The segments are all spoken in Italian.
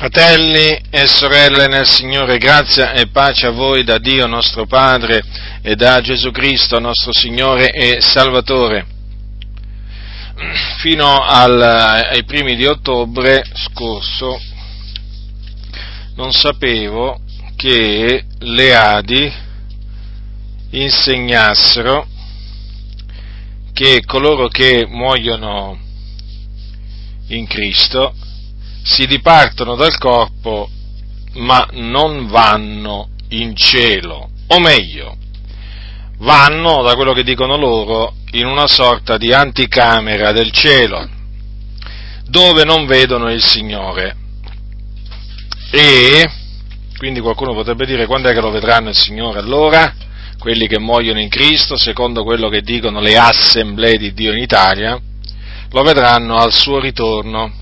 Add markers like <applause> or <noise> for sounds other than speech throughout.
Fratelli e sorelle nel Signore, grazia e pace a voi da Dio nostro Padre e da Gesù Cristo nostro Signore e Salvatore. Fino al, ai primi di ottobre scorso non sapevo che le Adi insegnassero che coloro che muoiono in Cristo si dipartono dal corpo ma non vanno in cielo, o meglio, vanno, da quello che dicono loro, in una sorta di anticamera del cielo, dove non vedono il Signore. E quindi qualcuno potrebbe dire quando è che lo vedranno il Signore allora? Quelli che muoiono in Cristo, secondo quello che dicono le assemblee di Dio in Italia, lo vedranno al suo ritorno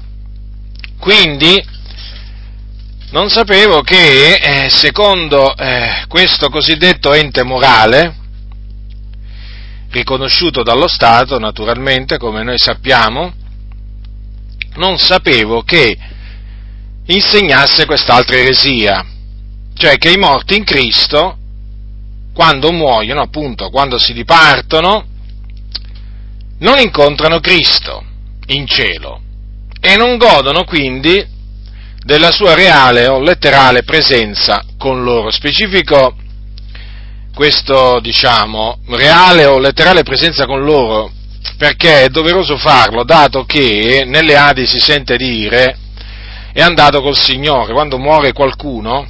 quindi non sapevo che eh, secondo eh, questo cosiddetto ente morale, riconosciuto dallo Stato naturalmente, come noi sappiamo, non sapevo che insegnasse quest'altra eresia, cioè che i morti in Cristo, quando muoiono, appunto, quando si dipartono, non incontrano Cristo in cielo, e non godono quindi della sua reale o letterale presenza con loro. Specifico questo, diciamo, reale o letterale presenza con loro perché è doveroso farlo, dato che nelle Adi si sente dire è andato col Signore, quando muore qualcuno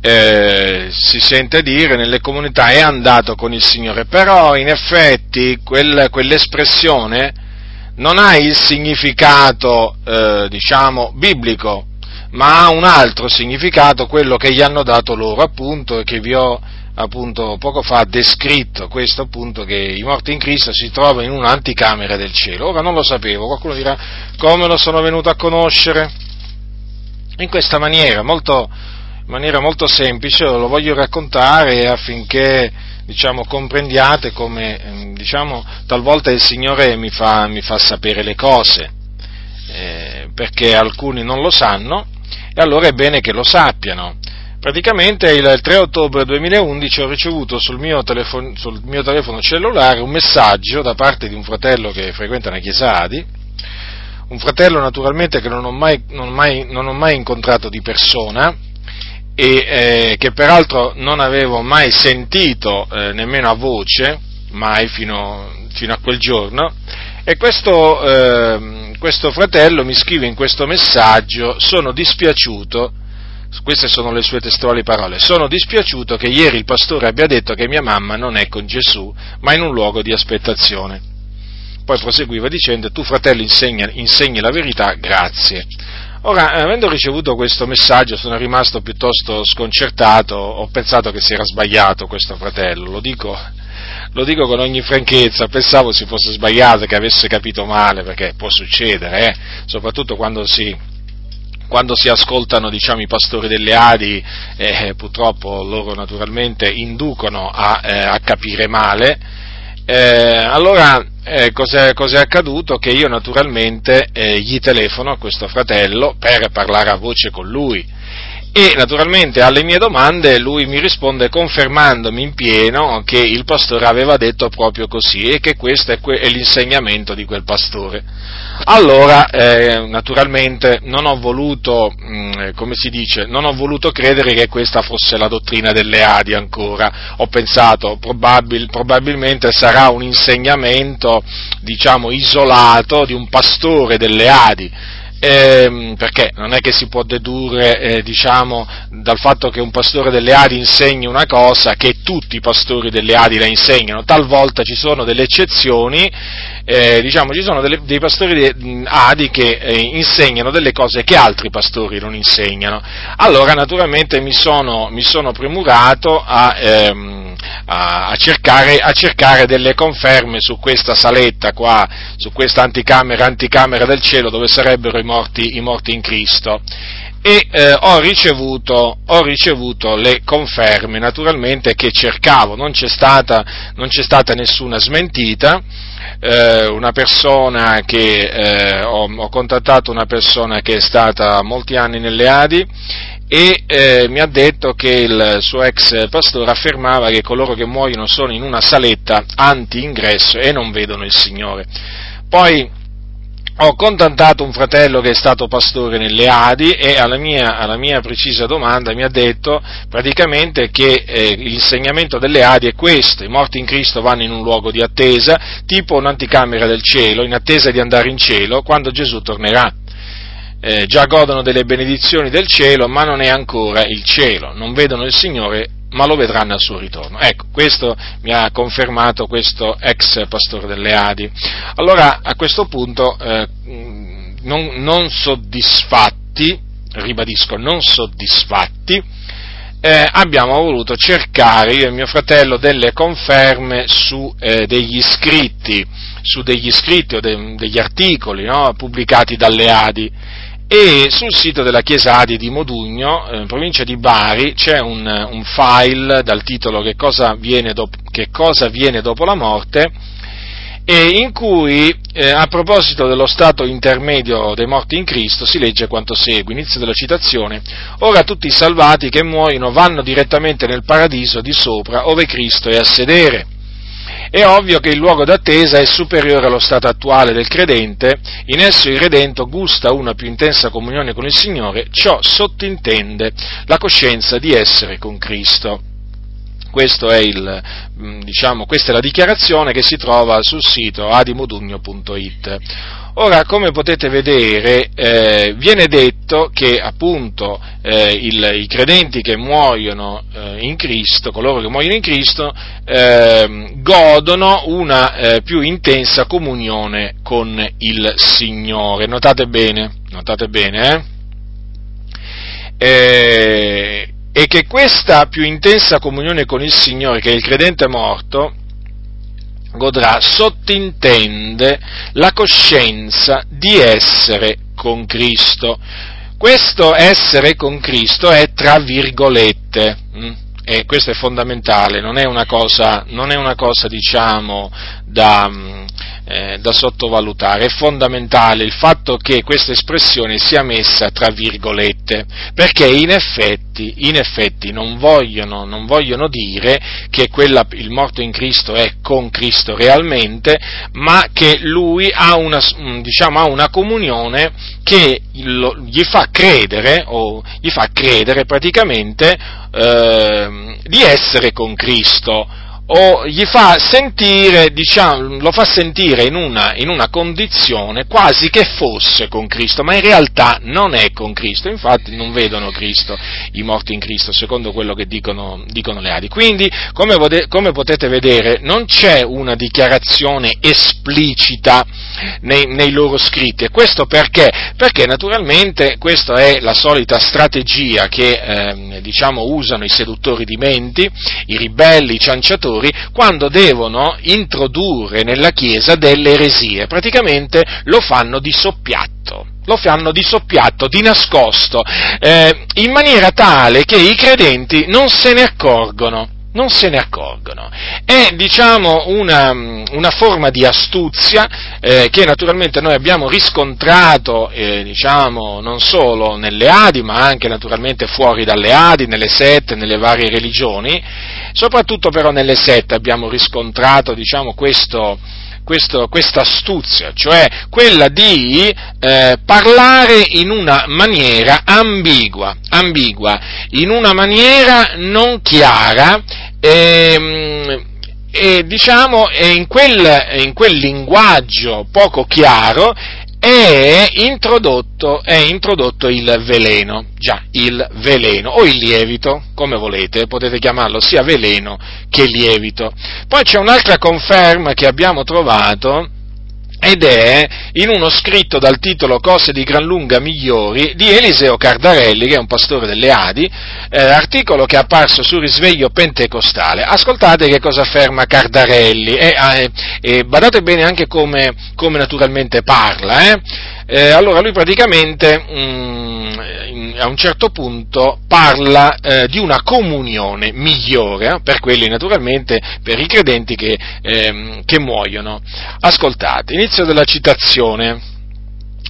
eh, si sente dire nelle comunità è andato con il Signore, però in effetti quel, quell'espressione non ha il significato, eh, diciamo, biblico, ma ha un altro significato, quello che gli hanno dato loro, appunto, e che vi ho appunto poco fa descritto, questo appunto che i morti in Cristo si trovano in un'anticamera del cielo. Ora non lo sapevo, qualcuno dirà come lo sono venuto a conoscere? In questa maniera, molto, in maniera molto semplice, lo voglio raccontare affinché diciamo, comprendiate come ehm, diciamo, talvolta il Signore mi fa, mi fa sapere le cose, eh, perché alcuni non lo sanno e allora è bene che lo sappiano. Praticamente il 3 ottobre 2011 ho ricevuto sul mio, telefono, sul mio telefono cellulare un messaggio da parte di un fratello che frequenta una chiesa Adi, un fratello naturalmente che non ho mai, non mai, non ho mai incontrato di persona, e eh, che peraltro non avevo mai sentito eh, nemmeno a voce, mai fino, fino, a quel giorno, e questo, eh, questo fratello mi scrive in questo messaggio, sono dispiaciuto, queste sono le sue testuali parole, sono dispiaciuto che ieri il pastore abbia detto che mia mamma non è con Gesù, ma in un luogo di aspettazione. Poi proseguiva dicendo, tu fratello insegni, insegni la verità, grazie. Ora, avendo ricevuto questo messaggio sono rimasto piuttosto sconcertato, ho pensato che si era sbagliato questo fratello, lo dico, lo dico con ogni franchezza, pensavo si fosse sbagliato, che avesse capito male, perché può succedere, eh? soprattutto quando si, quando si ascoltano diciamo, i pastori delle Adi, eh, purtroppo loro naturalmente inducono a, eh, a capire male, eh, allora eh, cos'è, cos'è, accaduto? Che io naturalmente eh, gli telefono a questo fratello per parlare a voce con lui e naturalmente alle mie domande lui mi risponde confermandomi in pieno che il pastore aveva detto proprio così e che questo è, l'insegnamento di quel pastore. Allora, eh, naturalmente non ho voluto, mm, come si dice, non ho voluto credere che questa fosse la dottrina delle Adi ancora. Ho pensato, probabil- probabilmente sarà un insegnamento, diciamo, isolato di un pastore delle Adi eh, perché non è che si può dedurre, eh, diciamo, dal fatto che un pastore delle Adi insegni una cosa che tutti i pastori delle Adi la insegnano, talvolta ci sono delle eccezioni, eh, diciamo, ci sono delle, dei pastori de, Adi che eh, insegnano delle cose che altri pastori non insegnano. Allora, naturalmente, mi sono, mi sono premurato a, ehm, a, a, cercare, a, cercare, delle conferme su questa saletta qua, su questa anticamera, anticamera del cielo dove sarebbero i morti, i morti in Cristo. E eh, ho, ricevuto, ho, ricevuto, le conferme, naturalmente, che cercavo, non c'è stata, non c'è stata nessuna smentita, eh, una persona che, eh, ho, ho, contattato una persona che è stata molti anni nelle Adi e eh, mi ha detto che il suo ex pastore affermava che coloro che muoiono sono in una saletta anti-ingresso e non vedono il Signore. Poi ho contattato un fratello che è stato pastore nelle Adi e alla mia, alla mia precisa domanda mi ha detto praticamente che eh, l'insegnamento delle Adi è questo, i morti in Cristo vanno in un luogo di attesa, tipo un'anticamera del cielo, in attesa di andare in cielo quando Gesù tornerà. Eh, già godono delle benedizioni del cielo, ma non è ancora il cielo, non vedono il Signore ma lo vedranno al suo ritorno. Ecco, questo mi ha confermato questo ex pastore delle Adi. Allora, a questo punto, eh, non, non, soddisfatti, ribadisco, non soddisfatti, eh, abbiamo voluto cercare, io e mio fratello, delle conferme su eh, degli scritti, su degli scritti o de, degli articoli no, pubblicati dalle Adi e sul sito della Chiesa Adi di Modugno, eh, in provincia di Bari, c'è un, un file dal titolo che cosa, dopo, che cosa viene dopo la morte, e in cui eh, a proposito dello stato intermedio dei morti in Cristo si legge quanto segue, inizio della citazione, ora tutti i salvati che muoiono vanno direttamente nel paradiso di sopra, ove Cristo è a sedere è ovvio che il luogo d'attesa è superiore allo stato attuale del credente, in esso il redento gusta una più intensa comunione con il Signore, ciò sottintende la coscienza di essere con Cristo. Il, mm, diciamo, questa è la dichiarazione che si trova sul sito adimodugno.it. Ora, come potete vedere, eh, viene detto che appunto eh, il, i credenti che muoiono eh, in Cristo, coloro che muoiono in Cristo, ehm, godono una eh, più intensa comunione con il Signore. Notate bene, notate bene, eh? eh e che questa più intensa comunione con il Signore che il credente morto godrà sottintende la coscienza di essere con Cristo. Questo essere con Cristo è tra virgolette, mm? e questo è fondamentale, non è una cosa, è una cosa diciamo, da, mm, eh, da sottovalutare. È fondamentale il fatto che questa espressione sia messa tra virgolette, perché in effetti, in effetti non, vogliono, non vogliono dire che quella, il morto in Cristo è con Cristo realmente, ma che lui ha una, diciamo, ha una comunione che gli fa credere, o gli fa credere praticamente eh, di essere con Cristo o gli fa sentire, diciamo, lo fa sentire in una, in una, condizione quasi che fosse con Cristo, ma in realtà non è con Cristo, infatti non vedono Cristo, i morti in Cristo, secondo quello che dicono, dicono le Adi. Quindi, come, come, potete vedere, non c'è una dichiarazione esplicita nei, nei loro scritti, e questo perché? Perché naturalmente questa è la solita strategia che, eh, diciamo, usano i seduttori di menti, i ribelli, i cianciatori, pastori quando devono introdurre nella Chiesa delle eresie, praticamente lo fanno di soppiatto lo fanno di soppiatto, di nascosto, eh, in maniera tale che i credenti non se ne accorgono. Non se ne accorgono. È, diciamo, una, una forma di astuzia eh, che naturalmente noi abbiamo riscontrato, eh, diciamo, non solo nelle Adi, ma anche naturalmente fuori dalle Adi, nelle sette, nelle varie religioni, Soprattutto però nelle sette abbiamo riscontrato diciamo, questo, questo, questa astuzia, cioè quella di eh, parlare in una maniera ambigua, ambigua, in una maniera non chiara ehm, e diciamo in quel, in quel linguaggio poco chiaro è introdotto, è introdotto, il veleno, già, il veleno, o il lievito, come volete, potete chiamarlo sia veleno che lievito. Poi c'è un'altra conferma che abbiamo trovato, ed è in uno scritto dal titolo Cose di gran lunga migliori di Eliseo Cardarelli, che è un pastore delle Adi, eh, articolo che è apparso sul risveglio pentecostale. Ascoltate che cosa afferma Cardarelli e, eh, e badate bene anche come, come naturalmente parla. Eh? allora lui praticamente mm, in, a un certo punto parla eh, di una comunione migliore eh, per quelli naturalmente, per i credenti che, ehm, che muoiono. Ascoltate, inizio della citazione.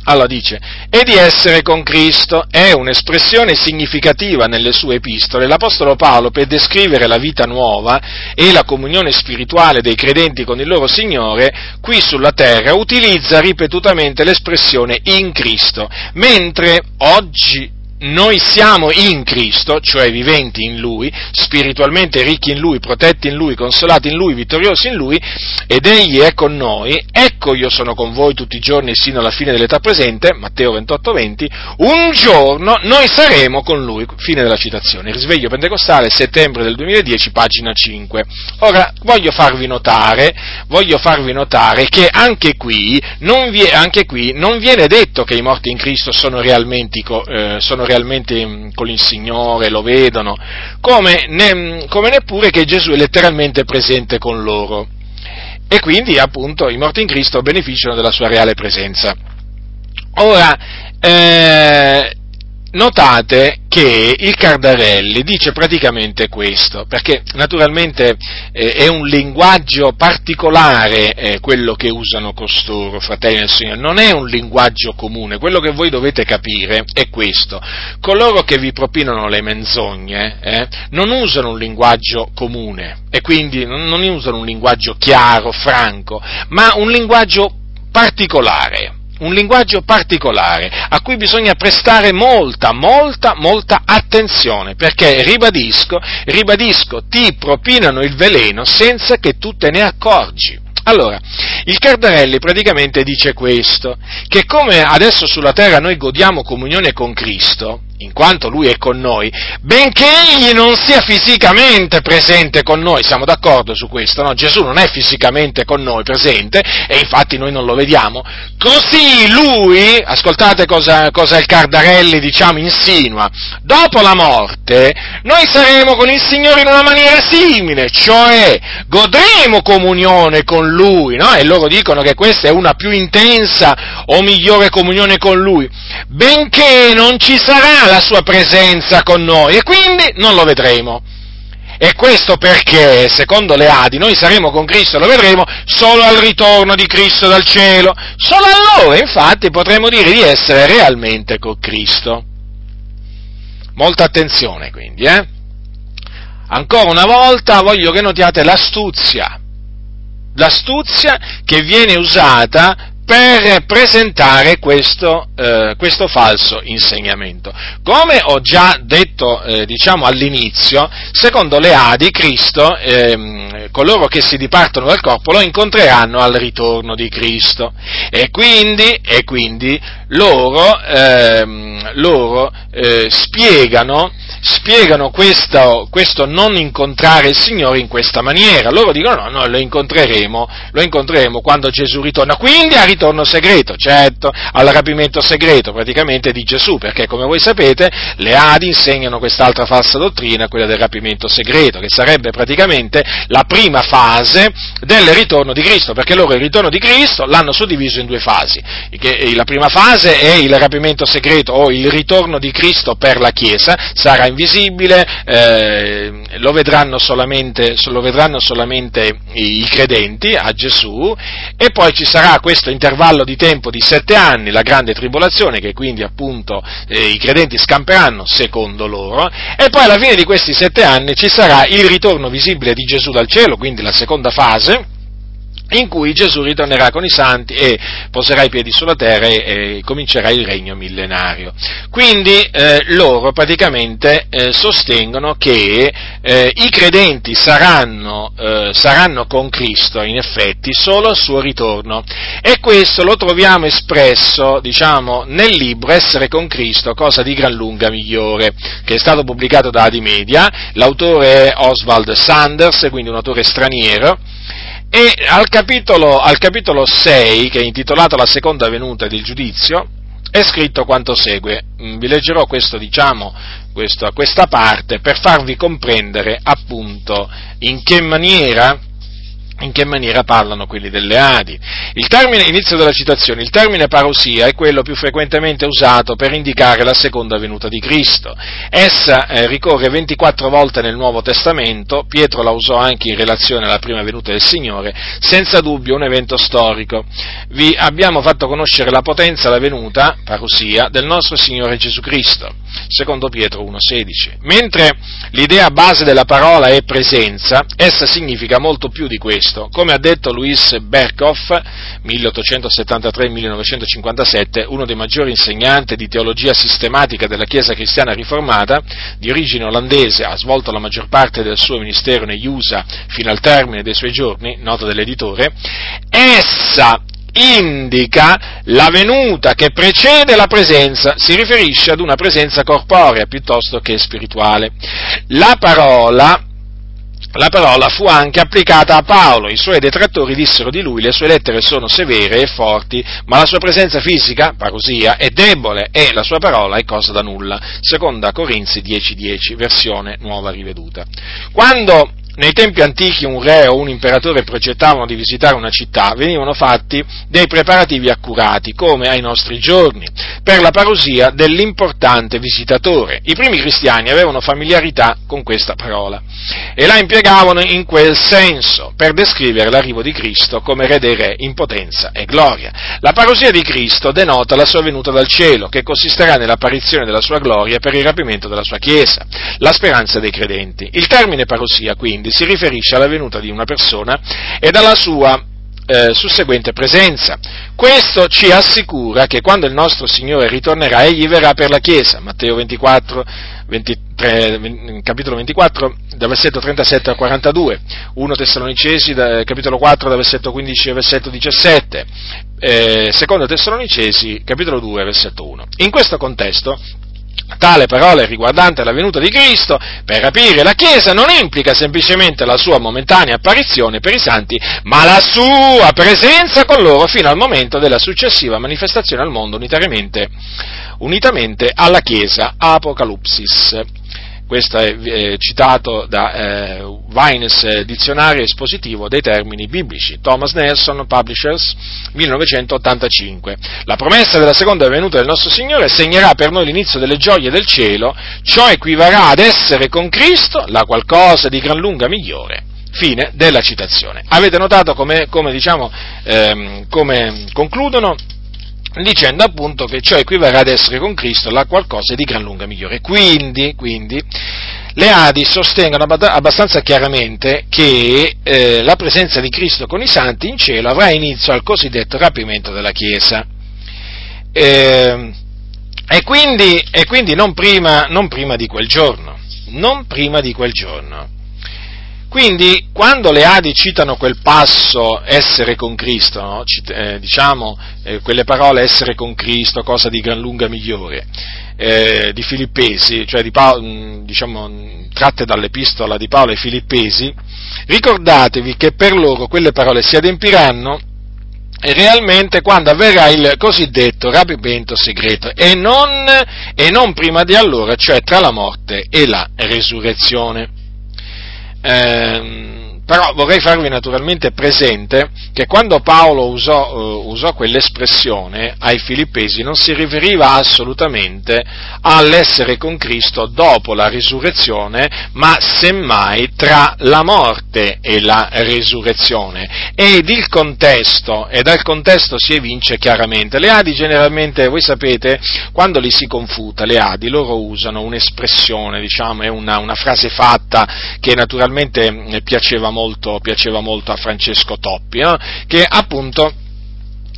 Allora dice, e di essere con Cristo è un'espressione significativa nelle sue epistole. L'Apostolo Paolo, per descrivere la vita nuova e la comunione spirituale dei credenti con il loro Signore, qui sulla terra utilizza ripetutamente l'espressione in Cristo, mentre oggi noi siamo in Cristo, cioè viventi in Lui, spiritualmente ricchi in Lui, protetti in Lui, consolati in Lui, vittoriosi in Lui, ed Egli è con noi, ecco io sono con voi tutti i giorni sino alla fine dell'età presente, Matteo 28, 20, un giorno noi saremo con Lui, fine della citazione, risveglio pentecostale, settembre del 2010, pagina 5. Ora, voglio farvi notare, voglio farvi notare che anche qui, non vi, anche qui non viene detto che i morti in Cristo sono realmente, eh, sono realmente realmente mm, con il Signore, lo vedono, come, ne, come neppure che Gesù è letteralmente presente con loro. E quindi appunto i morti in Cristo beneficiano della sua reale presenza. Ora, eh, notate che il Cardarelli dice praticamente questo, perché naturalmente eh, è un linguaggio particolare eh, quello che usano costoro, fratelli del Signore, non è un linguaggio comune, quello che voi dovete capire è questo, coloro che vi propinano le menzogne eh, non usano un linguaggio comune e quindi non, non usano un linguaggio chiaro, franco, ma un linguaggio particolare un linguaggio particolare a cui bisogna prestare molta, molta, molta attenzione, perché ribadisco, ribadisco, ti propinano il veleno senza che tu te ne accorgi. Allora, il Cardarelli praticamente dice questo, che come adesso sulla terra noi godiamo comunione con Cristo, in quanto Lui è con noi, benché Egli non sia fisicamente presente con noi, siamo d'accordo su questo, no? Gesù non è fisicamente con noi presente e infatti noi non lo vediamo, così Lui, ascoltate cosa, cosa il Cardarelli diciamo insinua, dopo la morte noi saremo con il Signore in una maniera simile, cioè godremo comunione con Lui, no? E loro dicono che questa è una più intensa o migliore comunione con Lui, benché non ci sarà la sua presenza con noi e quindi non lo vedremo. E questo perché, secondo le Adi, noi saremo con Cristo, lo vedremo solo al ritorno di Cristo dal cielo. Solo allora, infatti, potremo dire di essere realmente con Cristo. Molta attenzione, quindi, eh? Ancora una volta voglio che notiate l'astuzia, l'astuzia che viene usata per presentare questo, eh, questo, falso insegnamento. Come ho già detto eh, diciamo all'inizio, secondo le Adi, Cristo, eh, coloro che si dipartono dal corpo, lo incontreranno al ritorno di Cristo e quindi, e quindi loro, ehm, loro eh, spiegano spiegano questo, questo, non incontrare il Signore in questa maniera. Loro dicono no, noi lo incontreremo, lo incontreremo quando Gesù ritorna. Quindi al ritorno segreto, certo, al rapimento segreto praticamente di Gesù, perché come voi sapete le Adi insegnano quest'altra falsa dottrina, quella del rapimento segreto, che sarebbe praticamente la prima fase del ritorno di Cristo, perché loro il ritorno di Cristo l'hanno suddiviso in due fasi. La prima fase è il rapimento segreto o il ritorno di Cristo per la Chiesa, sarà invisibile, eh, lo, vedranno lo, vedranno solamente, i credenti a Gesù e poi ci sarà questo intervallo di tempo di sette anni, la grande tribolazione, che quindi appunto eh, i credenti scamperanno secondo loro, e poi alla fine di questi sette anni ci sarà il ritorno visibile di Gesù dal cielo, quindi la seconda fase, in cui Gesù ritornerà con i santi e poserà i piedi sulla terra e, e comincerà il regno millenario. Quindi eh, loro praticamente eh, sostengono che eh, i credenti saranno, eh, saranno, con Cristo in effetti solo al suo ritorno. E questo lo troviamo espresso diciamo, nel libro Essere con Cristo, cosa di gran lunga migliore, che è stato pubblicato da Adimedia, l'autore è Oswald Sanders, quindi un autore straniero, e al capitolo, al capitolo 6, che è intitolato La seconda venuta del giudizio, è scritto quanto segue. Mm, vi leggerò questo, diciamo, questo, questa parte per farvi comprendere appunto in che maniera in che maniera parlano quelli delle Adi. Il termine, inizio della citazione, il termine parousia è quello più frequentemente usato per indicare la seconda venuta di Cristo. Essa eh, ricorre 24 volte nel Nuovo Testamento, Pietro la usò anche in relazione alla prima venuta del Signore, senza dubbio un evento storico. Vi abbiamo fatto conoscere la potenza, la venuta, parousia, del nostro Signore Gesù Cristo, secondo Pietro 1,16. Mentre l'idea base della parola è presenza, essa significa molto più di questo questo. Come ha detto Louis Berkhoff, 1873-1957, uno dei maggiori insegnanti di teologia sistematica della Chiesa cristiana riformata, di origine olandese, ha svolto la maggior parte del suo ministero negli USA fino al termine dei suoi giorni, nota dell'editore, essa indica la venuta che precede la presenza, si riferisce ad una presenza corporea piuttosto che spirituale. La parola la parola fu anche applicata a Paolo. I suoi detrattori dissero di lui le sue lettere sono severe e forti, ma la sua presenza fisica, parosia, è debole e la sua parola è cosa da nulla. Seconda Corinzi 10.10, versione nuova riveduta. Quando nei tempi antichi un re o un imperatore progettavano di visitare una città, venivano fatti dei preparativi accurati, come ai nostri giorni, per la parosia dell'importante visitatore. I primi cristiani avevano familiarità con questa parola e la impiegavano in quel senso, per descrivere l'arrivo di Cristo come re dei re in potenza e gloria. La parosia di Cristo denota la sua venuta dal cielo, che consisterà nell'apparizione della sua gloria per il rapimento della sua Chiesa, la speranza dei credenti. Il termine parosia, quindi, quindi si riferisce alla venuta di una persona e alla sua eh, susseguente presenza. Questo ci assicura che quando il nostro Signore ritornerà, Egli verrà per la Chiesa. Matteo 24, 23, capitolo 24, dal versetto 37 al 42, 1 Tessalonicesi, capitolo 4, dal versetto 15 al versetto 17, eh, secondo Tessalonicesi, capitolo 2, versetto 1. In questo contesto, Tale parola riguardante la venuta di Cristo. Per rapire la Chiesa non implica semplicemente la sua momentanea apparizione per i santi, ma la sua presenza con loro fino al momento della successiva manifestazione al mondo unitamente alla Chiesa. Apocalipsis questo è eh, citato da eh, Vines eh, Dizionario Espositivo dei termini biblici, Thomas Nelson, Publishers, 1985. La promessa della seconda venuta del nostro Signore segnerà per noi l'inizio delle gioie del cielo, ciò equivarrà ad essere con Cristo la qualcosa di gran lunga migliore. Fine della citazione. Avete notato come, come, diciamo, ehm, come concludono? Dicendo appunto che ciò equivarrà ad essere con Cristo la qualcosa di gran lunga migliore. Quindi, quindi le Adi sostengono abbastanza chiaramente che eh, la presenza di Cristo con i santi in cielo avrà inizio al cosiddetto rapimento della Chiesa. Eh, e quindi, e quindi non, prima, non prima di quel giorno, non prima di quel giorno. Quindi, quando le Adi citano quel passo essere con Cristo, no? eh, diciamo eh, quelle parole essere con Cristo, cosa di gran lunga migliore, eh, di Filippesi, cioè di Paolo, mm, diciamo, tratte dall'epistola di Paolo ai Filippesi, ricordatevi che per loro quelle parole si adempiranno realmente quando avverrà il cosiddetto rapimento segreto e non, e non prima di allora, cioè tra la morte e la resurrezione. Eh, però vorrei farvi naturalmente presente che quando Paolo usò, uh, usò, quell'espressione ai filippesi non si riferiva assolutamente all'essere con Cristo dopo la risurrezione, ma semmai tra la morte e la risurrezione. Ed il contesto, e dal contesto si evince chiaramente. Le Adi generalmente, voi sapete, quando li si confuta, le Adi, loro usano un'espressione, diciamo, è una, una frase fatta che naturalmente eh, piaceva molto, piaceva molto a Francesco Toppi, no? che appunto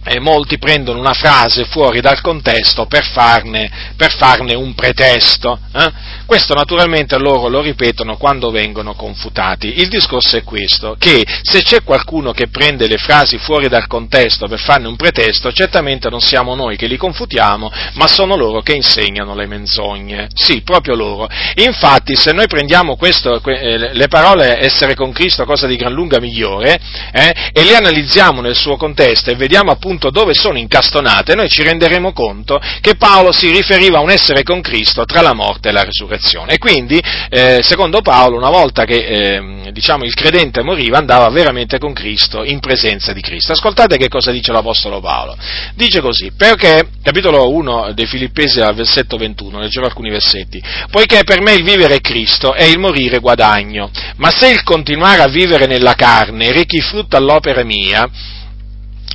e molti prendono una frase fuori dal contesto per farne, per farne un pretesto. Eh? Questo naturalmente loro lo ripetono quando vengono confutati. Il discorso è questo, che se c'è qualcuno che prende le frasi fuori dal contesto per farne un pretesto, certamente non siamo noi che li confutiamo, ma sono loro che insegnano le menzogne. Sì, proprio loro. Infatti, se noi prendiamo questo, eh, le parole essere con Cristo cosa di gran lunga migliore, eh, e le analizziamo nel suo contesto e vediamo appunto dove sono incastonate, noi ci renderemo conto che Paolo si riferiva a un essere con Cristo tra la morte e la resurrezione resurrezione. E quindi, eh, secondo Paolo, una volta che eh, diciamo, il credente moriva, andava veramente con Cristo, in presenza di Cristo. Ascoltate che cosa dice l'Apostolo Paolo. Dice così, perché, capitolo 1 dei Filippesi al versetto 21, leggerò alcuni versetti, poiché per me il vivere è Cristo e il morire guadagno, ma se il continuare a vivere nella carne rechi frutto all'opera mia,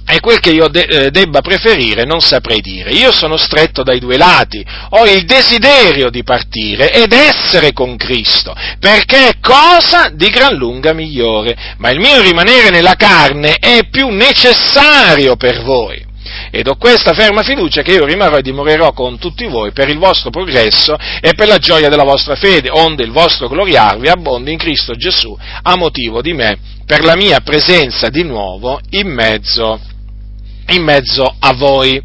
è quel che io de- eh, debba preferire non saprei dire. Io sono stretto dai due lati, ho il desiderio di partire ed essere con Cristo, perché è cosa di gran lunga migliore, ma il mio rimanere nella carne è più necessario per voi. Ed ho questa ferma fiducia che io rimarrò e dimorerò con tutti voi per il vostro progresso e per la gioia della vostra fede, onde il vostro gloriarvi abbondi in Cristo Gesù a motivo di me, per la mia presenza di nuovo in mezzo in mezzo a voi.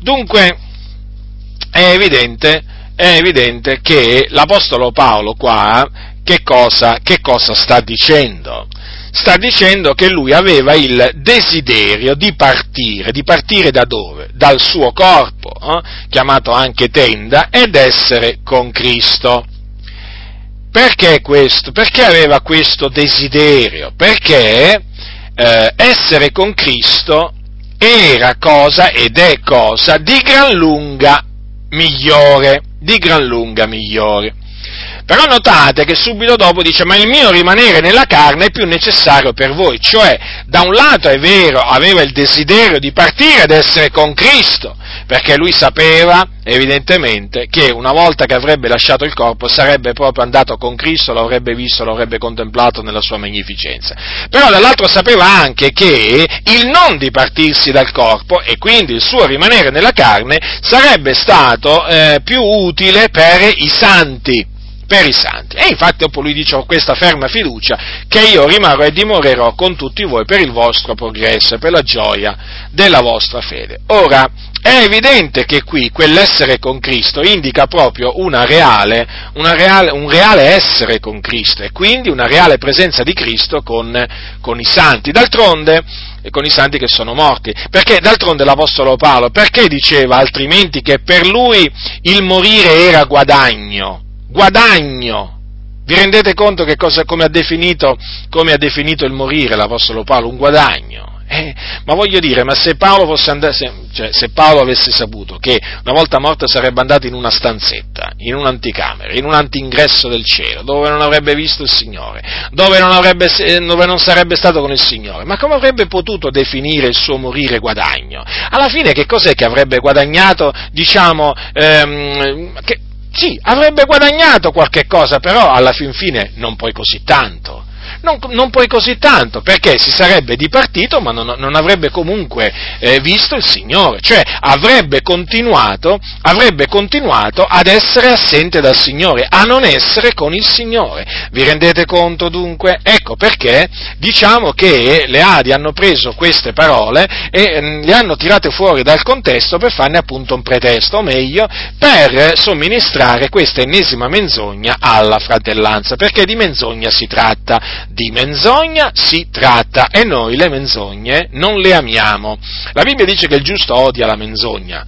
Dunque, è evidente, è evidente che l'Apostolo Paolo qua che cosa, che cosa sta dicendo? Sta dicendo che lui aveva il desiderio di partire, di partire da dove? Dal suo corpo, eh? chiamato anche tenda, ed essere con Cristo. Perché questo? Perché aveva questo desiderio? Perché eh, essere con Cristo era cosa ed è cosa di gran lunga migliore, di gran lunga migliore. Però notate che subito dopo dice, ma il mio rimanere nella carne è più necessario per voi, cioè da un lato è vero, aveva il desiderio di partire ed essere con Cristo, perché lui sapeva evidentemente che una volta che avrebbe lasciato il corpo sarebbe proprio andato con Cristo, lo avrebbe visto, lo avrebbe contemplato nella sua magnificenza. Però dall'altro sapeva anche che il non dipartirsi dal corpo e quindi il suo rimanere nella carne sarebbe stato eh, più utile per i santi per i santi. E infatti dopo lui dice ho questa ferma fiducia che io rimarrò e dimorerò con tutti voi per il vostro progresso e per la gioia della vostra fede. Ora, è evidente che qui quell'essere con Cristo indica proprio reale, reale, un reale essere con Cristo e quindi una reale presenza di Cristo con, con i santi. D'altronde, con i santi che sono morti. Perché d'altronde l'Apostolo Paolo, perché diceva altrimenti che per lui il morire era guadagno? Guadagno. Vi rendete conto che cosa, come, ha definito, come ha definito il morire l'Apostolo Paolo? Un guadagno. Eh, ma voglio dire, ma se Paolo, andato, se, cioè, se Paolo avesse saputo che una volta morto sarebbe andato in una stanzetta, in un'anticamera, in un antingresso del cielo, dove non avrebbe visto il Signore, dove non, avrebbe, dove non sarebbe stato con il Signore, ma come avrebbe potuto definire il suo morire guadagno? Alla fine che cos'è che avrebbe guadagnato, diciamo, ehm, che, sì, avrebbe guadagnato qualche cosa, però alla fin fine non poi così tanto non, non poi così tanto, perché si sarebbe dipartito ma non, non avrebbe comunque eh, visto il Signore, cioè avrebbe continuato, avrebbe continuato ad essere assente dal Signore, a non essere con il Signore. Vi rendete conto dunque? Ecco perché diciamo che le Adi hanno preso queste parole e mh, mm, le hanno tirate fuori dal contesto per farne appunto un pretesto, o meglio, per somministrare questa ennesima menzogna alla fratellanza, perché di menzogna si tratta, di menzogna si tratta e noi le menzogne non le amiamo. La Bibbia dice che il giusto odia la menzogna,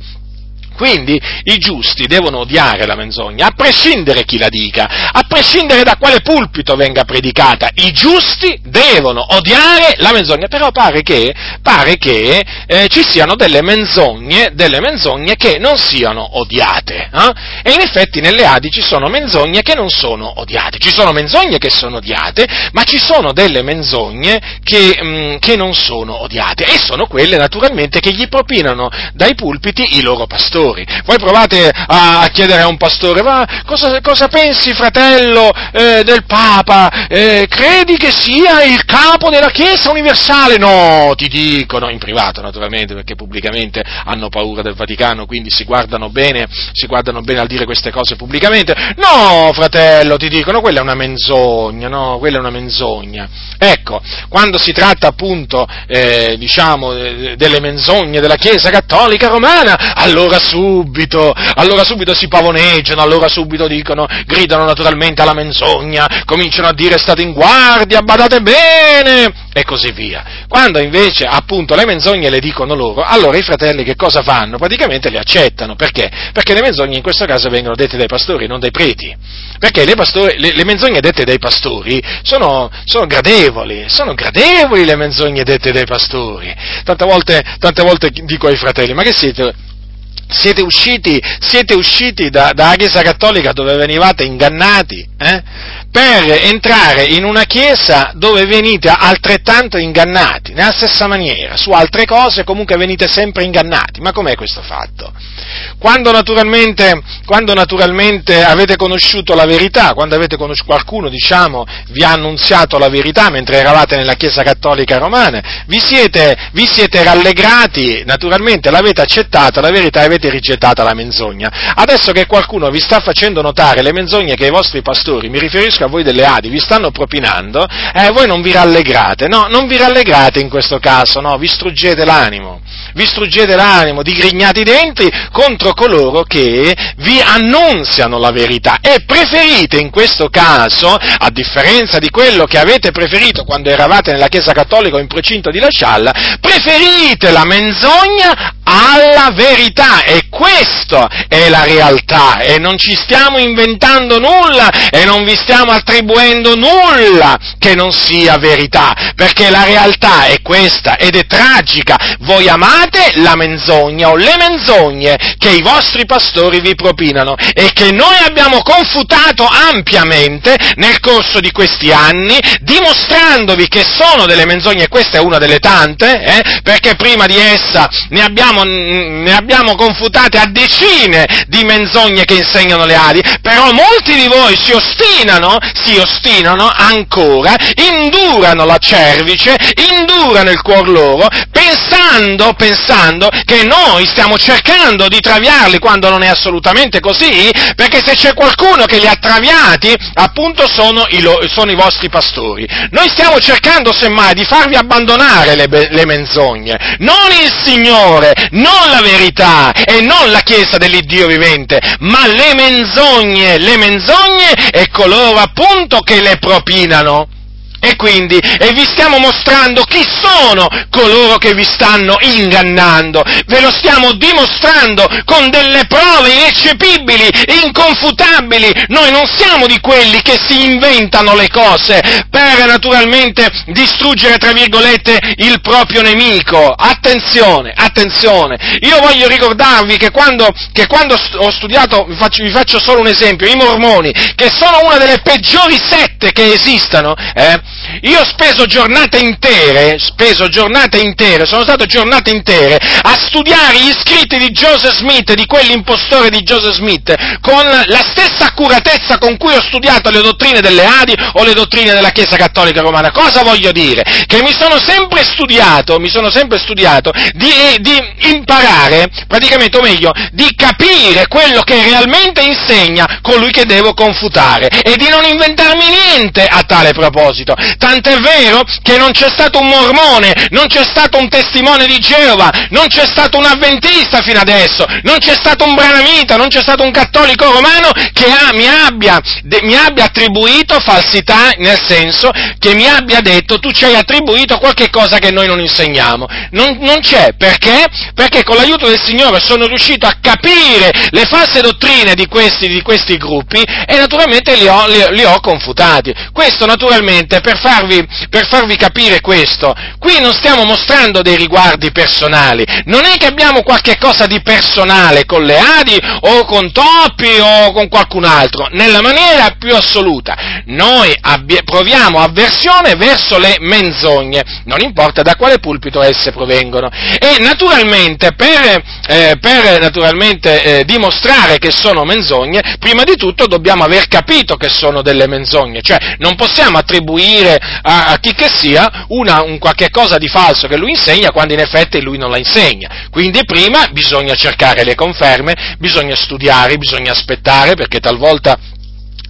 quindi i giusti devono odiare la menzogna, a prescindere chi la dica, a prescindere da quale pulpito venga predicata. I giusti devono odiare la menzogna, però pare che, pare che eh, ci siano delle menzogne, delle menzogne che non siano odiate. Eh? E in effetti nelle Adi ci sono menzogne che non sono odiate. Ci sono menzogne che sono odiate, ma ci sono delle menzogne che, mh, mm, che non sono odiate. E sono quelle naturalmente che gli propinano dai pulpiti i loro pastori pastori. Voi provate a, chiedere a un pastore, ma cosa, cosa pensi fratello eh, del Papa? Eh, credi che sia il capo della Chiesa universale? No, ti dicono, in privato naturalmente, perché pubblicamente hanno paura del Vaticano, quindi si guardano bene, si guardano bene al dire queste cose pubblicamente. No, fratello, ti dicono, quella è una menzogna, no, quella è una menzogna. Ecco, quando si tratta appunto, eh, diciamo, delle menzogne della Chiesa cattolica romana, allora subito, allora subito si pavoneggiano, allora subito dicono, gridano naturalmente alla menzogna, cominciano a dire state in guardia, badate bene, e così via. Quando invece appunto le menzogne le dicono loro, allora i fratelli che cosa fanno? Praticamente le accettano, perché? Perché le menzogne in questo caso vengono dette dai pastori, non dai preti, perché le, pastori, le, le menzogne dette dai pastori sono, sono, gradevoli, sono gradevoli le menzogne dette dai pastori. Tante volte, tante volte dico ai fratelli, ma che siete? Siete usciti, siete usciti da, dalla Chiesa Cattolica dove venivate ingannati? Eh? per entrare in una chiesa dove venite altrettanto ingannati, nella stessa maniera, su altre cose comunque venite sempre ingannati. Ma com'è questo fatto? Quando naturalmente, quando naturalmente avete conosciuto la verità, quando avete conosciuto qualcuno, diciamo, vi ha annunziato la verità mentre eravate nella Chiesa Cattolica Romana, vi siete, vi siete rallegrati, naturalmente l'avete accettata la verità e avete rigettata la menzogna. Adesso che qualcuno vi sta facendo notare le menzogne che i vostri pastori, mi riferisco a voi delle Adi vi stanno propinando, eh, voi non vi rallegrate, no, non vi rallegrate in questo caso, no, vi struggete l'animo, vi struggete l'animo, digrignate i denti contro coloro che vi annunziano la verità. E preferite in questo caso, a differenza di quello che avete preferito quando eravate nella Chiesa Cattolica o in precinto di Lascialla, preferite la menzogna alla verità e questa è la realtà e non ci stiamo inventando nulla e non vi stiamo attribuendo nulla che non sia verità, perché la realtà è questa ed è tragica. Voi amate la menzogna o le menzogne che i vostri pastori vi propinano e che noi abbiamo confutato ampiamente nel corso di questi anni, dimostrandovi che sono delle menzogne, questa è una delle tante, eh, perché prima di essa ne abbiamo, ne abbiamo confutate a decine di menzogne che insegnano le ali, però molti di voi si ostinano si ostinano ancora, indurano la cervice, indurano il cuor loro, pensando, pensando che noi stiamo cercando di traviarli quando non è assolutamente così, perché se c'è qualcuno che li ha traviati, appunto sono i, lo, sono i vostri pastori. Noi stiamo cercando semmai di farvi abbandonare le, le menzogne, non il Signore, non la verità e non la Chiesa dell'Iddio vivente, ma le menzogne, le menzogne e coloro appunto che le propinano. E quindi, e vi stiamo mostrando chi sono coloro che vi stanno ingannando. Ve lo stiamo dimostrando con delle prove ineccepibili, inconfutabili. Noi non siamo di quelli che si inventano le cose per naturalmente distruggere, tra virgolette, il proprio nemico. Attenzione, attenzione. Io voglio ricordarvi che quando, che quando ho studiato, vi faccio, vi faccio, solo un esempio, i mormoni, che sono una delle peggiori sette che esistano, eh, io ho speso giornate intere, speso giornate intere, sono stato giornate intere a studiare gli scritti di Joseph Smith, di quell'impostore di Joseph Smith, con la stessa accuratezza con cui ho studiato le dottrine delle Adi o le dottrine della Chiesa Cattolica Romana. Cosa voglio dire? Che mi sono sempre studiato, mi sono sempre studiato di, di imparare, praticamente, o meglio, di capire quello che realmente insegna colui che devo confutare e di non inventarmi niente a tale proposito tant'è vero che non c'è stato un mormone, non c'è stato un testimone di Geova, non c'è stato un avventista fino adesso, non c'è stato un branamita, non c'è stato un cattolico romano che ha, mi, abbia, de, mi, abbia, attribuito falsità, nel senso che mi abbia detto tu ci hai attribuito qualche cosa che noi non insegniamo. Non, non c'è, perché? Perché con l'aiuto del Signore sono riuscito a capire le false dottrine di questi, di questi gruppi e naturalmente li ho, li, li ho confutati. Questo naturalmente per farvi, per farvi capire questo, qui non stiamo mostrando dei riguardi personali, non è che abbiamo qualche cosa di personale con le Adi o con Toppi o con qualcun altro, nella maniera più assoluta. Noi abbia, proviamo avversione verso le menzogne, non importa da quale pulpito esse provengono. E naturalmente per, eh, per naturalmente, eh, dimostrare che sono menzogne, prima di tutto dobbiamo aver capito che sono delle menzogne, cioè non possiamo attribuire a, a chi che sia una, un qualche cosa di falso che lui insegna quando in effetti lui non la insegna. Quindi prima bisogna cercare le conferme, bisogna studiare, bisogna aspettare perché talvolta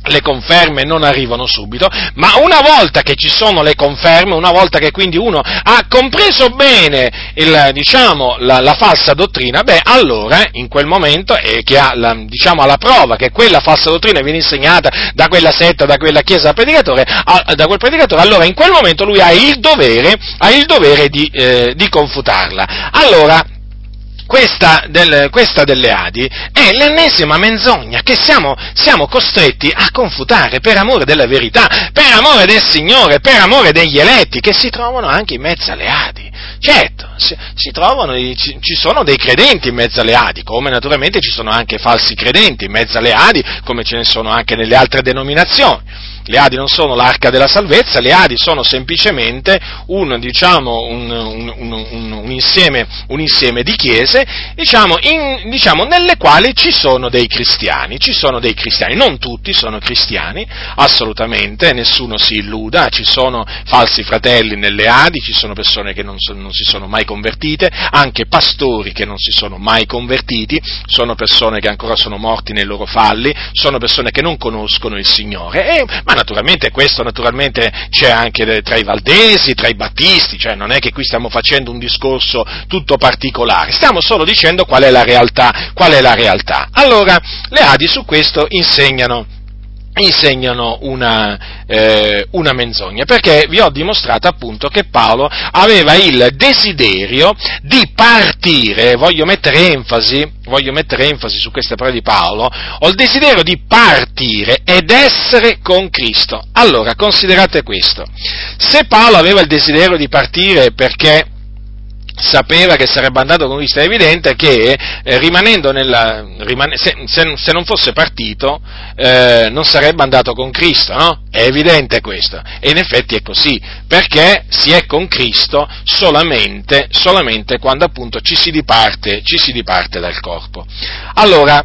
le conferme non arrivano subito, ma una volta che ci sono le conferme, una volta che quindi uno ha compreso bene il, diciamo, la, la, falsa dottrina, beh, allora in quel momento, e che ha la, diciamo, la prova che quella falsa dottrina viene insegnata da quella setta, da quella chiesa predicatore, a, da quel predicatore, allora in quel momento lui ha il dovere, ha il dovere di, eh, di confutarla. Allora, questa, del, questa, delle Adi è l'ennesima menzogna che siamo, siamo, costretti a confutare per amore della verità, per amore del Signore, per amore degli eletti che si trovano anche in mezzo alle Adi. Certo, si, si trovano, ci, ci, sono dei credenti in mezzo alle Adi, come naturalmente ci sono anche falsi credenti in mezzo alle Adi, come ce ne sono anche nelle altre denominazioni le Adi non sono l'arca della salvezza, le Adi sono semplicemente un, diciamo, un, un, un insieme, insieme, di chiese diciamo, in, diciamo, nelle quali ci sono dei cristiani, ci sono dei cristiani, non tutti sono cristiani, assolutamente, nessuno si illuda, ci sono falsi fratelli nelle Adi, ci sono persone che non, so, non si sono mai convertite, anche pastori che non si sono mai convertiti, sono persone che ancora sono morti nei loro falli, sono persone che non conoscono il Signore, e, ma naturalmente questo naturalmente c'è anche tra i valdesi, tra i battisti, cioè non è che qui stiamo facendo un discorso tutto particolare, stiamo solo dicendo qual è la realtà, qual è la realtà. Allora, le Adi su questo insegnano insegnano una, eh, una, menzogna, perché vi ho dimostrato appunto che Paolo aveva il desiderio di partire, voglio mettere enfasi, voglio mettere enfasi su queste parole di Paolo, ho il desiderio di partire ed essere con Cristo. Allora, considerate questo, se Paolo aveva il desiderio di partire perché sapeva che sarebbe andato con Cristo, è evidente che eh, rimanendo nella, rimane, se, se, se, non fosse partito eh, non sarebbe andato con Cristo, no? È evidente questo. E in effetti è così, perché si è con Cristo solamente, solamente quando appunto ci si, diparte, ci si diparte dal corpo. Allora,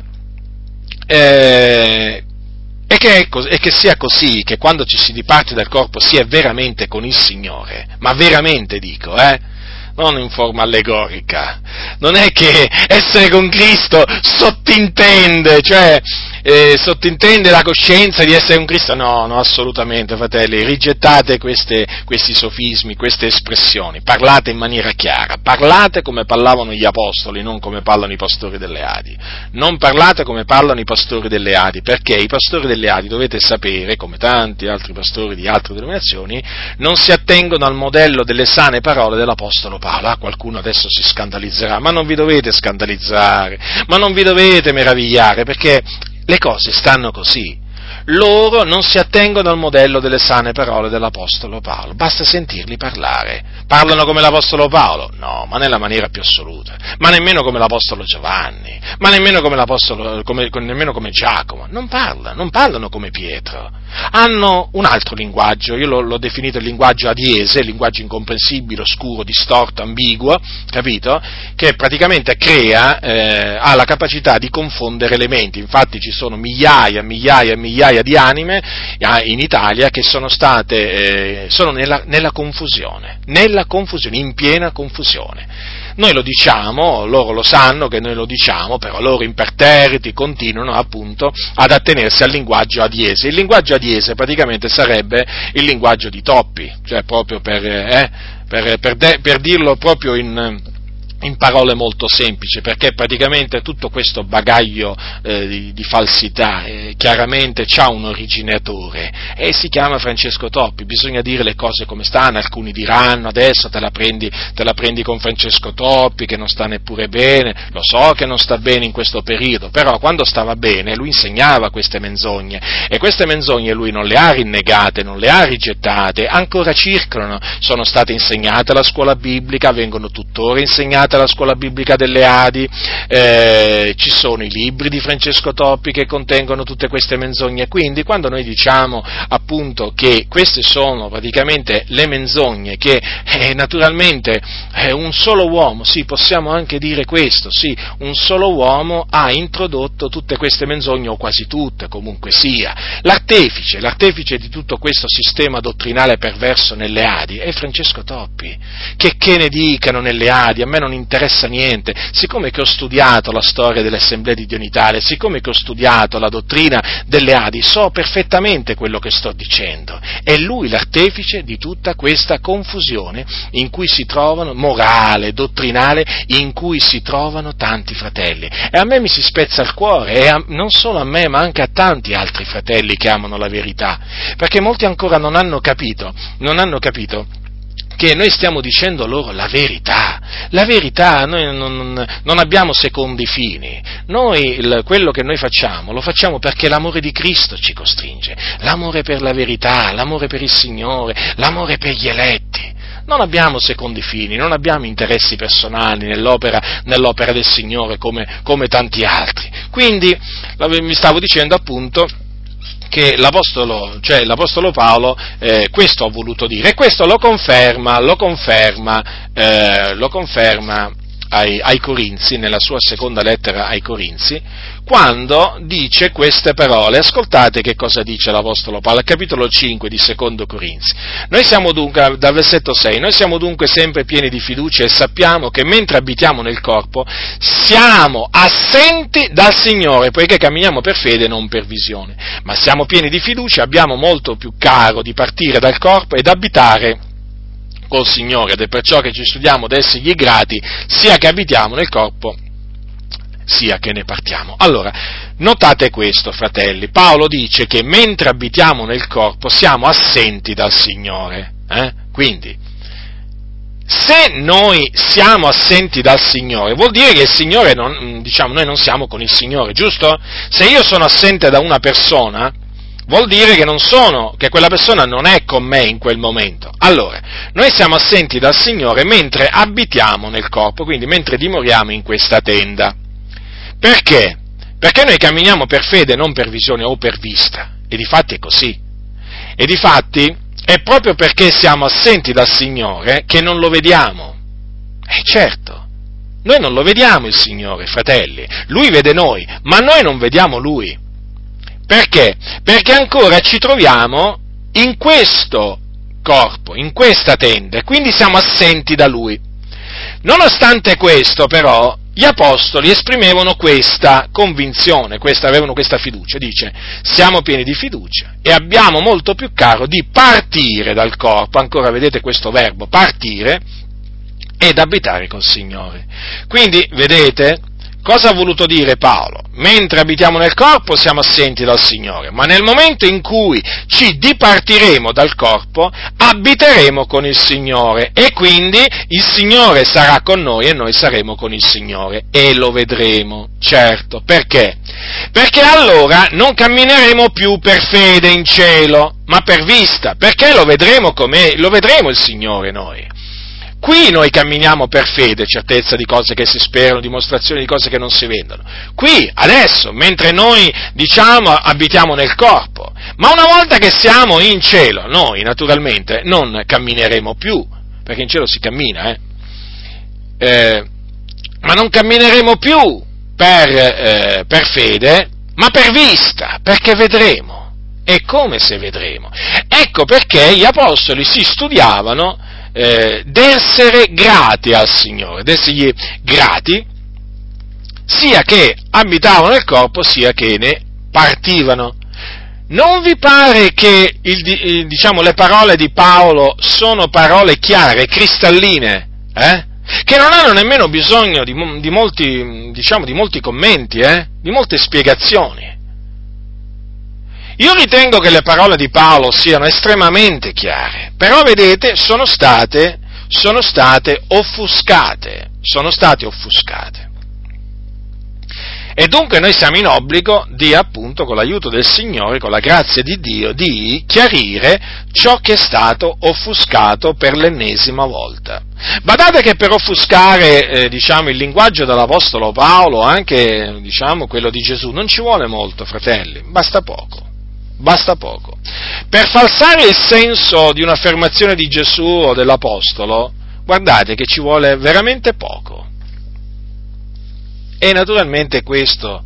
eh, e che, e che, sia così, che quando ci si diparte dal corpo si è veramente con il Signore, ma veramente dico, eh? Non in forma allegorica. Non è che essere con Cristo sottintende, cioè eh, sottintende la coscienza di essere un Cristo? No, no, assolutamente, fratelli, rigettate queste, questi sofismi, queste espressioni, parlate in maniera chiara, parlate come parlavano gli apostoli, non come parlano i pastori delle Adi. Non parlate come parlano i pastori delle Adi, perché i pastori delle Adi, dovete sapere, come tanti altri pastori di altre denominazioni, non si attengono al modello delle sane parole dell'Apostolo Paolo. Ah, qualcuno adesso si scandalizzerà, ma non vi dovete scandalizzare, ma non vi dovete meravigliare, perché le cose stanno così. Loro non si attengono al modello delle sane parole dell'Apostolo Paolo, basta sentirli parlare. Parlano come l'Apostolo Paolo? No, ma nella maniera più assoluta, ma nemmeno come l'Apostolo Giovanni, ma nemmeno come, come, nemmeno come Giacomo, non parlano, non parlano come Pietro. Hanno un altro linguaggio, io l'ho, l'ho, definito il linguaggio adiese, il linguaggio incomprensibile, oscuro, distorto, ambiguo, capito? Che praticamente crea, eh, ha la capacità di confondere elementi, infatti ci sono migliaia, migliaia e migliaia di anime eh, in Italia che sono state, eh, sono nella, nella confusione, nella confusione, in piena confusione. Noi lo diciamo, loro lo sanno che noi lo diciamo, però loro imperterriti continuano appunto ad attenersi al linguaggio adiese. Il linguaggio adiese praticamente sarebbe il linguaggio di Toppi, cioè proprio per, eh, per, per, de, per dirlo proprio in in parole molto semplici, perché praticamente tutto questo bagaglio eh, di, di, falsità eh, chiaramente ha un originatore e si chiama Francesco Toppi, bisogna dire le cose come stanno, alcuni diranno adesso te la, prendi, te la prendi con Francesco Toppi che non sta neppure bene, lo so che non sta bene in questo periodo, però quando stava bene lui insegnava queste menzogne e queste menzogne lui non le ha rinnegate, non le ha rigettate, ancora circolano, sono state insegnate alla scuola biblica, vengono tuttora insegnate insegnata la scuola biblica delle Adi, eh, ci sono i libri di Francesco Toppi che contengono tutte queste menzogne, quindi quando noi diciamo appunto che queste sono praticamente le menzogne che eh, naturalmente eh, un solo uomo, sì possiamo anche dire questo, sì, un solo uomo ha introdotto tutte queste menzogne o quasi tutte, comunque sia, l'artefice, l'artefice di tutto questo sistema dottrinale perverso nelle Adi è Francesco Toppi, che, che ne dicano nelle Adi, a me non interessa niente, siccome che ho studiato la storia delle assemblee di Dionitale, siccome che ho studiato la dottrina delle Adi, so perfettamente quello che sto dicendo. È lui l'artefice di tutta questa confusione in cui si trovano, morale, dottrinale, in cui si trovano tanti fratelli. E a me mi si spezza il cuore, e a, non solo a me, ma anche a tanti altri fratelli che amano la verità, perché molti ancora non hanno capito, non hanno capito che noi stiamo dicendo loro la verità. La verità, noi non, non abbiamo secondi fini. Noi il, quello che noi facciamo lo facciamo perché l'amore di Cristo ci costringe. L'amore per la verità, l'amore per il Signore, l'amore per gli eletti. Non abbiamo secondi fini, non abbiamo interessi personali nell'opera, nell'opera del Signore come, come tanti altri. Quindi, mi stavo dicendo appunto, che l'Apostolo, cioè l'Apostolo Paolo eh, questo ha voluto dire. E questo lo conferma, lo conferma, eh, lo conferma ai, ai, Corinzi, nella sua seconda lettera ai Corinzi, quando dice queste parole. Ascoltate che cosa dice l'Apostolo Paolo, al capitolo 5 di secondo Corinzi. Noi siamo dunque, dal versetto 6, noi siamo dunque sempre pieni di fiducia e sappiamo che mentre abitiamo nel corpo siamo assenti dal Signore, poiché camminiamo per fede e non per visione. Ma siamo pieni di fiducia, abbiamo molto più caro di partire dal corpo ed abitare col Signore ed è perciò che ci studiamo d'essergli grati sia che abitiamo nel corpo sia che ne partiamo. Allora, notate questo, fratelli, Paolo dice che mentre abitiamo nel corpo siamo assenti dal Signore. Eh? Quindi, se noi siamo assenti dal Signore, vuol dire che il Signore non, diciamo, noi non siamo con il Signore, giusto? Se io sono assente da una persona, vuol dire che non sono, che quella persona non è con me in quel momento. Allora, noi siamo assenti dal Signore mentre abitiamo nel corpo, quindi mentre dimoriamo in questa tenda. Perché? Perché noi camminiamo per fede, non per visione o per vista. E di fatti è così. E di fatti è proprio perché siamo assenti dal Signore che non lo vediamo. E certo, noi non lo vediamo il Signore, fratelli. Lui vede noi, ma noi non vediamo Lui. Perché? Perché ancora ci troviamo in questo corpo, in questa tenda, e quindi siamo assenti da Lui. Nonostante questo, però, gli apostoli esprimevano questa convinzione, questa, avevano questa fiducia, dice, siamo pieni di fiducia e abbiamo molto più caro di partire dal corpo, ancora vedete questo verbo, partire, ed abitare col Signore. Quindi, vedete, Cosa ha voluto dire Paolo? Mentre abitiamo nel corpo siamo assenti dal Signore, ma nel momento in cui ci dipartiremo dal corpo abiteremo con il Signore e quindi il Signore sarà con noi e noi saremo con il Signore e lo vedremo, certo. Perché? Perché allora non cammineremo più per fede in cielo, ma per vista, perché lo vedremo, lo vedremo il Signore noi. Qui noi camminiamo per fede, certezza di cose che si sperano, dimostrazione di cose che non si vedono. Qui, adesso, mentre noi, diciamo, abitiamo nel corpo. Ma una volta che siamo in cielo, noi, naturalmente, non cammineremo più, perché in cielo si cammina, eh? Eh, ma non cammineremo più per, eh, per fede, ma per vista, perché vedremo. E come se vedremo? Ecco perché gli apostoli si studiavano eh, d'essere grati al Signore, d'essergli grati, sia che abitavano nel corpo, sia che ne partivano. Non vi pare che il, diciamo, le parole di Paolo sono parole chiare, cristalline, eh? che non hanno nemmeno bisogno di, di, molti, diciamo, di molti, commenti, eh? di molte spiegazioni. Io ritengo che le parole di Paolo siano estremamente chiare, però vedete, sono state, sono state offuscate, sono state offuscate. E dunque noi siamo in obbligo di, appunto, con l'aiuto del Signore, con la grazia di Dio, di chiarire ciò che è stato offuscato per l'ennesima volta. Badate che per offuscare, eh, diciamo, il linguaggio dell'Apostolo Paolo, anche, diciamo, quello di Gesù, non ci vuole molto, fratelli, basta poco basta poco. Per falsare il senso di un'affermazione di Gesù o dell'Apostolo, guardate che ci vuole veramente poco. E naturalmente questo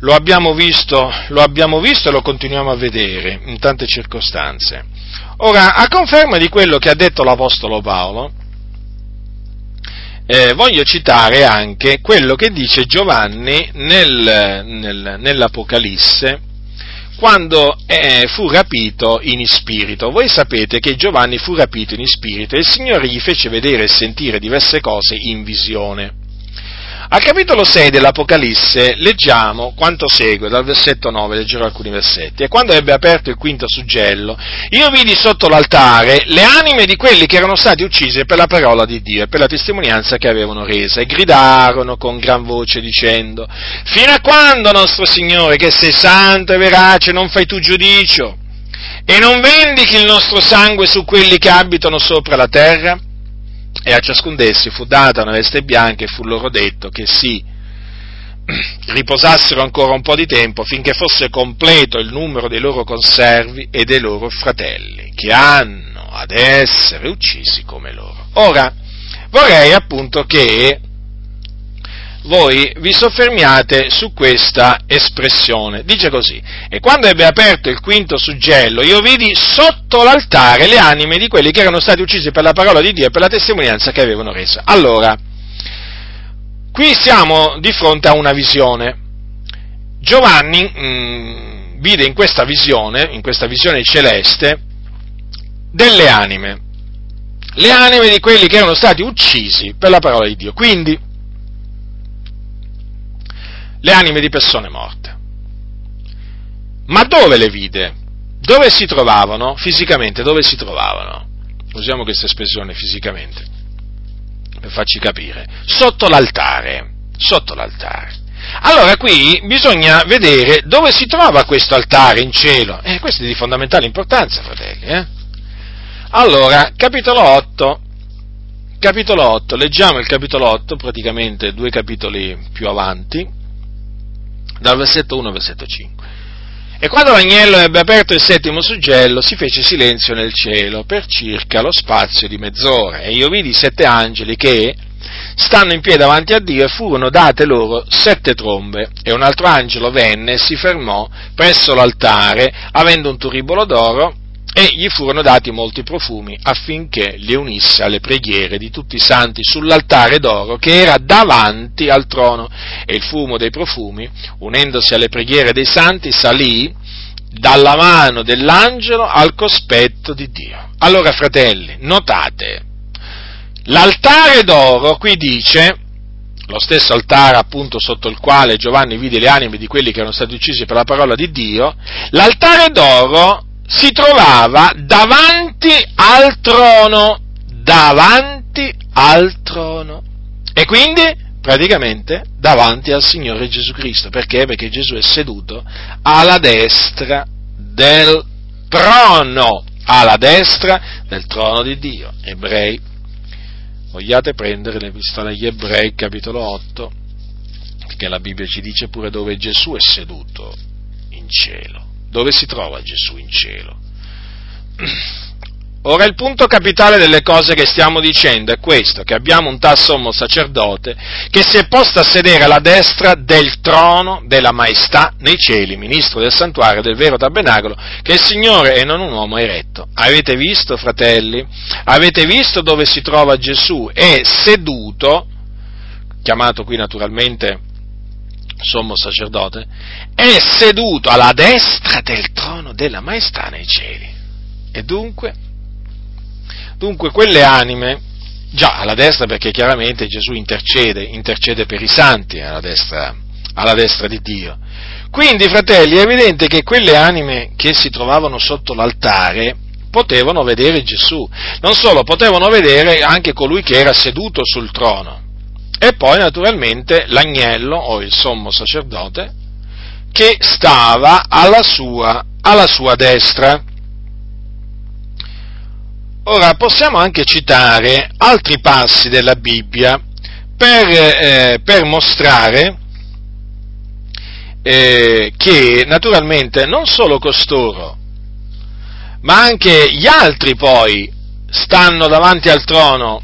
lo abbiamo visto, lo abbiamo visto e lo continuiamo a vedere in tante circostanze. Ora, a conferma di quello che ha detto l'Apostolo Paolo, eh, voglio citare anche quello che dice Giovanni nel, nel, nell'Apocalisse quando eh, fu rapito in spirito. Voi sapete che Giovanni fu rapito in spirito e il Signore gli fece vedere e sentire diverse cose in visione. Al capitolo 6 dell'Apocalisse leggiamo quanto segue, dal versetto 9 leggerò alcuni versetti. E quando ebbe aperto il quinto suggello, io vidi sotto l'altare le anime di quelli che erano stati uccisi per la parola di Dio e per la testimonianza che avevano resa, e gridarono con gran voce dicendo, fino a quando, nostro Signore, che sei santo e verace, non fai tu giudicio? E non vendichi il nostro sangue su quelli che abitano sopra la terra? E a ciascun d'essi fu data una veste bianca e fu loro detto che si <clears throat> riposassero ancora un po' di tempo finché fosse completo il numero dei loro conservi e dei loro fratelli, che hanno ad essere uccisi come loro. Ora, vorrei appunto che voi vi soffermiate su questa espressione. Dice così, e quando ebbe aperto il quinto suggello, io vidi sotto l'altare le anime di quelli che erano stati uccisi per la parola di Dio e per la testimonianza che avevano resa. Allora, qui siamo di fronte a una visione. Giovanni mh, mm, vide in questa visione, in questa visione celeste, delle anime, le anime di quelli che erano stati uccisi per la parola di Dio. Quindi, le anime di persone morte. Ma dove le vide? Dove si trovavano? Fisicamente, dove si trovavano? Usiamo questa espressione fisicamente, per farci capire. Sotto l'altare, sotto l'altare. Allora qui bisogna vedere dove si trova questo altare in cielo. Eh, questo è di fondamentale importanza, fratelli. Eh? Allora, capitolo 8, capitolo 8, leggiamo il capitolo 8, praticamente due capitoli più avanti, dal versetto 1 al versetto 5. E quando l'agnello ebbe aperto il settimo suggello, si fece silenzio nel cielo per circa lo spazio di mezz'ora, e io vidi sette angeli che, stanno in piedi davanti a Dio, e furono date loro sette trombe, e un altro angelo venne e si fermò presso l'altare, avendo un turibolo d'oro, e gli furono dati molti profumi affinché li unisse alle preghiere di tutti i santi sull'altare d'oro che era davanti al trono e il fumo dei profumi, unendosi alle preghiere dei santi, salì dalla mano dell'angelo al cospetto di Dio. Allora, fratelli, notate, l'altare d'oro qui dice, lo stesso altare appunto sotto il quale Giovanni vide le anime di quelli che erano stati uccisi per la parola di Dio, l'altare d'oro si trovava davanti al trono, davanti al trono. E quindi praticamente davanti al Signore Gesù Cristo. Perché? Perché Gesù è seduto alla destra del trono, alla destra del trono di Dio. Ebrei, vogliate prendere l'epistola agli Ebrei, capitolo 8, perché la Bibbia ci dice pure dove Gesù è seduto in cielo. Dove si trova Gesù in cielo? Ora il punto capitale delle cose che stiamo dicendo è questo, che abbiamo un tal sommo sacerdote che si è posto a sedere alla destra del trono della maestà nei cieli, ministro del santuario del vero tabernacolo, che il Signore e non un uomo ha eretto. Avete visto, fratelli? Avete visto dove si trova Gesù? È seduto, chiamato qui naturalmente sommo sacerdote, è seduto alla destra del trono della maestà nei cieli. E dunque, dunque quelle anime, già alla destra perché chiaramente Gesù intercede, intercede per i santi alla destra, alla destra di Dio. Quindi, fratelli, è evidente che quelle anime che si trovavano sotto l'altare potevano vedere Gesù, non solo, potevano vedere anche colui che era seduto sul trono e poi naturalmente l'agnello o il sommo sacerdote che stava alla sua, alla sua destra. Ora possiamo anche citare altri passi della Bibbia per, eh, per mostrare eh, che naturalmente non solo costoro, ma anche gli altri poi stanno davanti al trono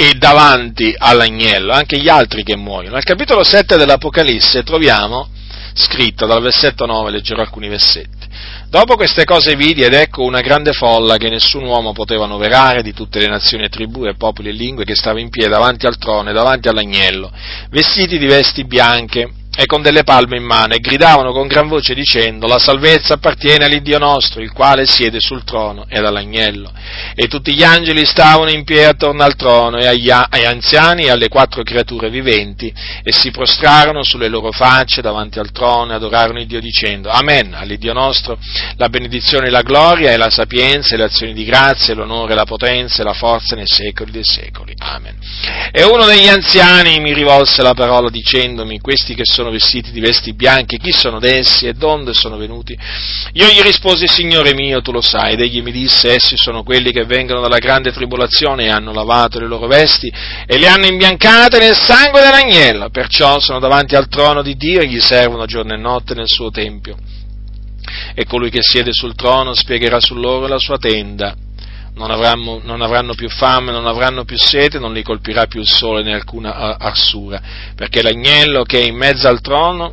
e davanti all'agnello, anche gli altri che muoiono. Al capitolo 7 dell'Apocalisse troviamo scritto dal versetto 9, leggerò alcuni versetti, Dopo queste cose vidi ed ecco una grande folla che nessun uomo poteva noverare di tutte le nazioni e tribù e popoli e lingue che stava in piedi davanti al trono e davanti all'agnello, vestiti di vesti bianche e con delle palme in mano e gridavano con gran voce dicendo la salvezza appartiene all'Iddio nostro, il quale siede sul trono ed all'agnello. E tutti gli angeli stavano in piedi attorno al trono e agli, agli anziani e alle quattro creature viventi e si prostrarono sulle loro facce davanti al trono e adorarono il Dio dicendo Amen, all'Iddio nostro la benedizione e la gloria e la sapienza e le azioni di grazia l'onore la potenza e la forza nei secoli dei secoli. Amen. E uno degli anziani mi rivolse la parola dicendomi questi che sono sono vestiti di vesti bianchi, chi sono essi e donde sono venuti? Io gli risposi, Signore mio, tu lo sai, ed egli mi disse, essi sono quelli che vengono dalla grande tribolazione e hanno lavato le loro vesti e le hanno imbiancate nel sangue dell'agnello, perciò sono davanti al trono di Dio e gli servono giorno e notte nel suo tempio. E colui che siede sul trono spiegherà su loro la sua tenda non avranno, non avranno, più fame, non avranno più sete, non li colpirà più il sole né alcuna arsura, perché l'agnello che è in mezzo al trono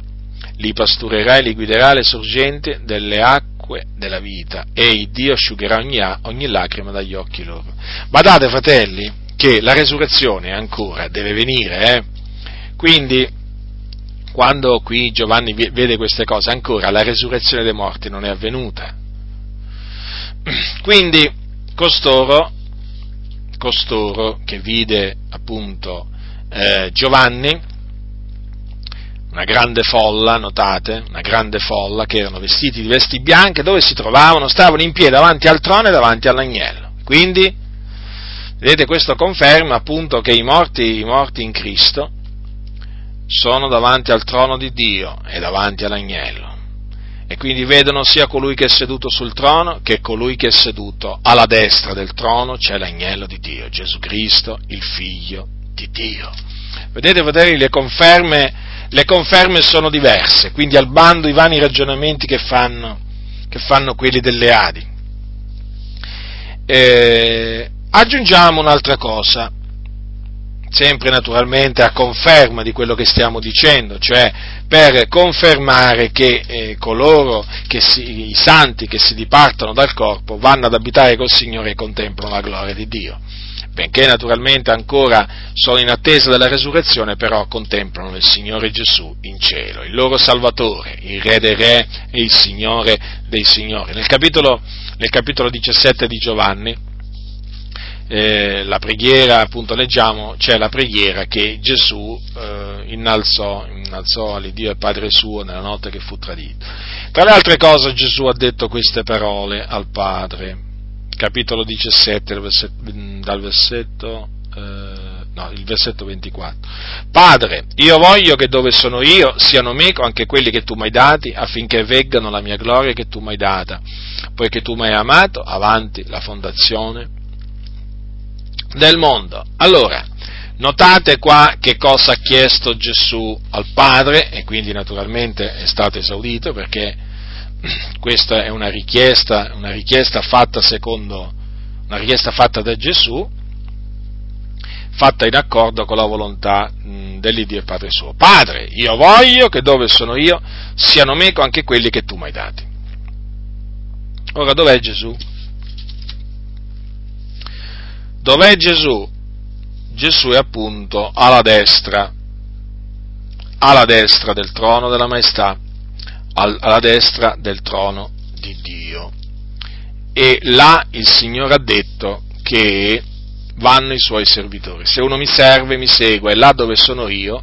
li pasturerà e li guiderà alle sorgenti delle acque della vita e il Dio asciugherà ogni, ogni lacrima dagli occhi loro. Badate fratelli che la resurrezione ancora deve venire, eh? quindi quando qui Giovanni vede queste cose ancora la resurrezione dei morti non è avvenuta. <clears throat> Quindi costoro, costoro che vide appunto eh, Giovanni, una grande folla, notate, una grande folla che erano vestiti di vesti bianche, dove si trovavano? Stavano in piedi davanti al trono e davanti all'agnello. Quindi, vedete, questo conferma appunto che i morti, i morti in Cristo sono davanti al trono di Dio e davanti all'agnello e quindi vedono sia colui che è seduto sul trono che colui che è seduto alla destra del trono, c'è l'agnello di Dio, Gesù Cristo, il figlio di Dio. Vedete, fratelli, le conferme, le conferme sono diverse, quindi al bando i vani ragionamenti che fanno, che fanno quelli delle Adi. Eh, aggiungiamo un'altra cosa, sempre naturalmente a conferma di quello che stiamo dicendo, cioè per confermare che eh, coloro, che si, i santi che si dipartono dal corpo, vanno ad abitare col Signore e contemplano la gloria di Dio. Benché naturalmente ancora sono in attesa della resurrezione, però contemplano il Signore Gesù in cielo, il loro Salvatore, il Re dei Re e il Signore dei Signori. Nel capitolo, nel capitolo 17 di Giovanni, eh, la preghiera, appunto leggiamo, c'è la preghiera che Gesù eh, innalzò, innalzò all'Iddio e Padre suo nella notte che fu tradito. Tra le altre cose Gesù ha detto queste parole al Padre, capitolo 17, dal versetto, dal versetto eh, no, il versetto 24. Padre, io voglio che dove sono io siano meco anche quelli che tu mi hai dati, affinché veggano la mia gloria che tu mi hai data, poiché tu mi hai amato avanti la fondazione del mondo. Allora, notate qua che cosa ha chiesto Gesù al Padre e quindi naturalmente è stato esaudito perché <clears throat> questa è una richiesta, una richiesta fatta secondo, una richiesta fatta da Gesù, fatta in accordo con la volontà dell'Iddio e Padre suo. Padre, io voglio che dove sono io siano meco anche quelli che tu mi hai dati. Ora dov'è Gesù? Dov'è Gesù? Gesù è appunto alla destra, alla destra del trono della maestà, alla destra del trono di Dio. E là il Signore ha detto che vanno i suoi servitori. Se uno mi serve, mi segue, là dove sono io,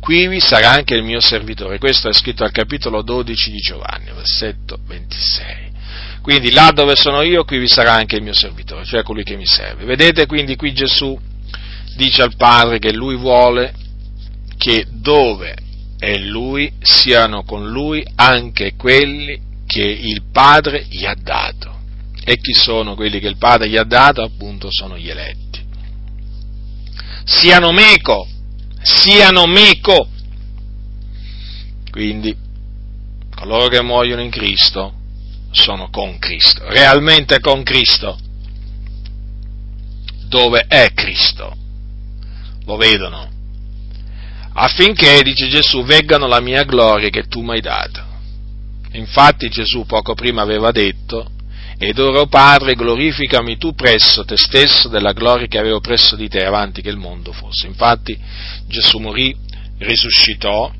qui vi sarà anche il mio servitore. Questo è scritto al capitolo 12 di Giovanni, versetto 26. Quindi là dove sono io, qui vi sarà anche il mio servitore, cioè colui che mi serve. Vedete quindi qui Gesù dice al Padre che lui vuole che dove è lui siano con lui anche quelli che il Padre gli ha dato. E chi sono quelli che il Padre gli ha dato? Appunto sono gli eletti. Siano meco, siano meco. Quindi coloro che muoiono in Cristo sono con Cristo, realmente con Cristo. Dove è Cristo? Lo vedono. Affinché, dice Gesù, veggano la mia gloria che tu mi hai data. Infatti Gesù poco prima aveva detto, ed ora, Padre, glorificami tu presso te stesso della gloria che avevo presso di te avanti che il mondo fosse. Infatti Gesù morì, risuscitò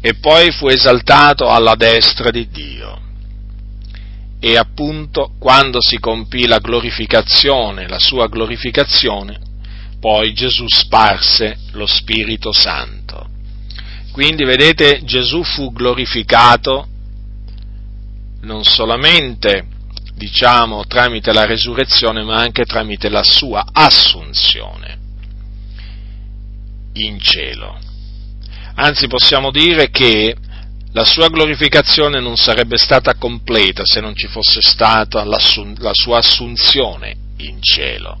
e poi fu esaltato alla destra di Dio. E appunto quando si compì la glorificazione, la sua glorificazione, poi Gesù sparse lo Spirito Santo. Quindi vedete Gesù fu glorificato non solamente diciamo, tramite la resurrezione, ma anche tramite la sua assunzione in cielo. Anzi, possiamo dire che la sua glorificazione non sarebbe stata completa se non ci fosse stata la sua assunzione in cielo.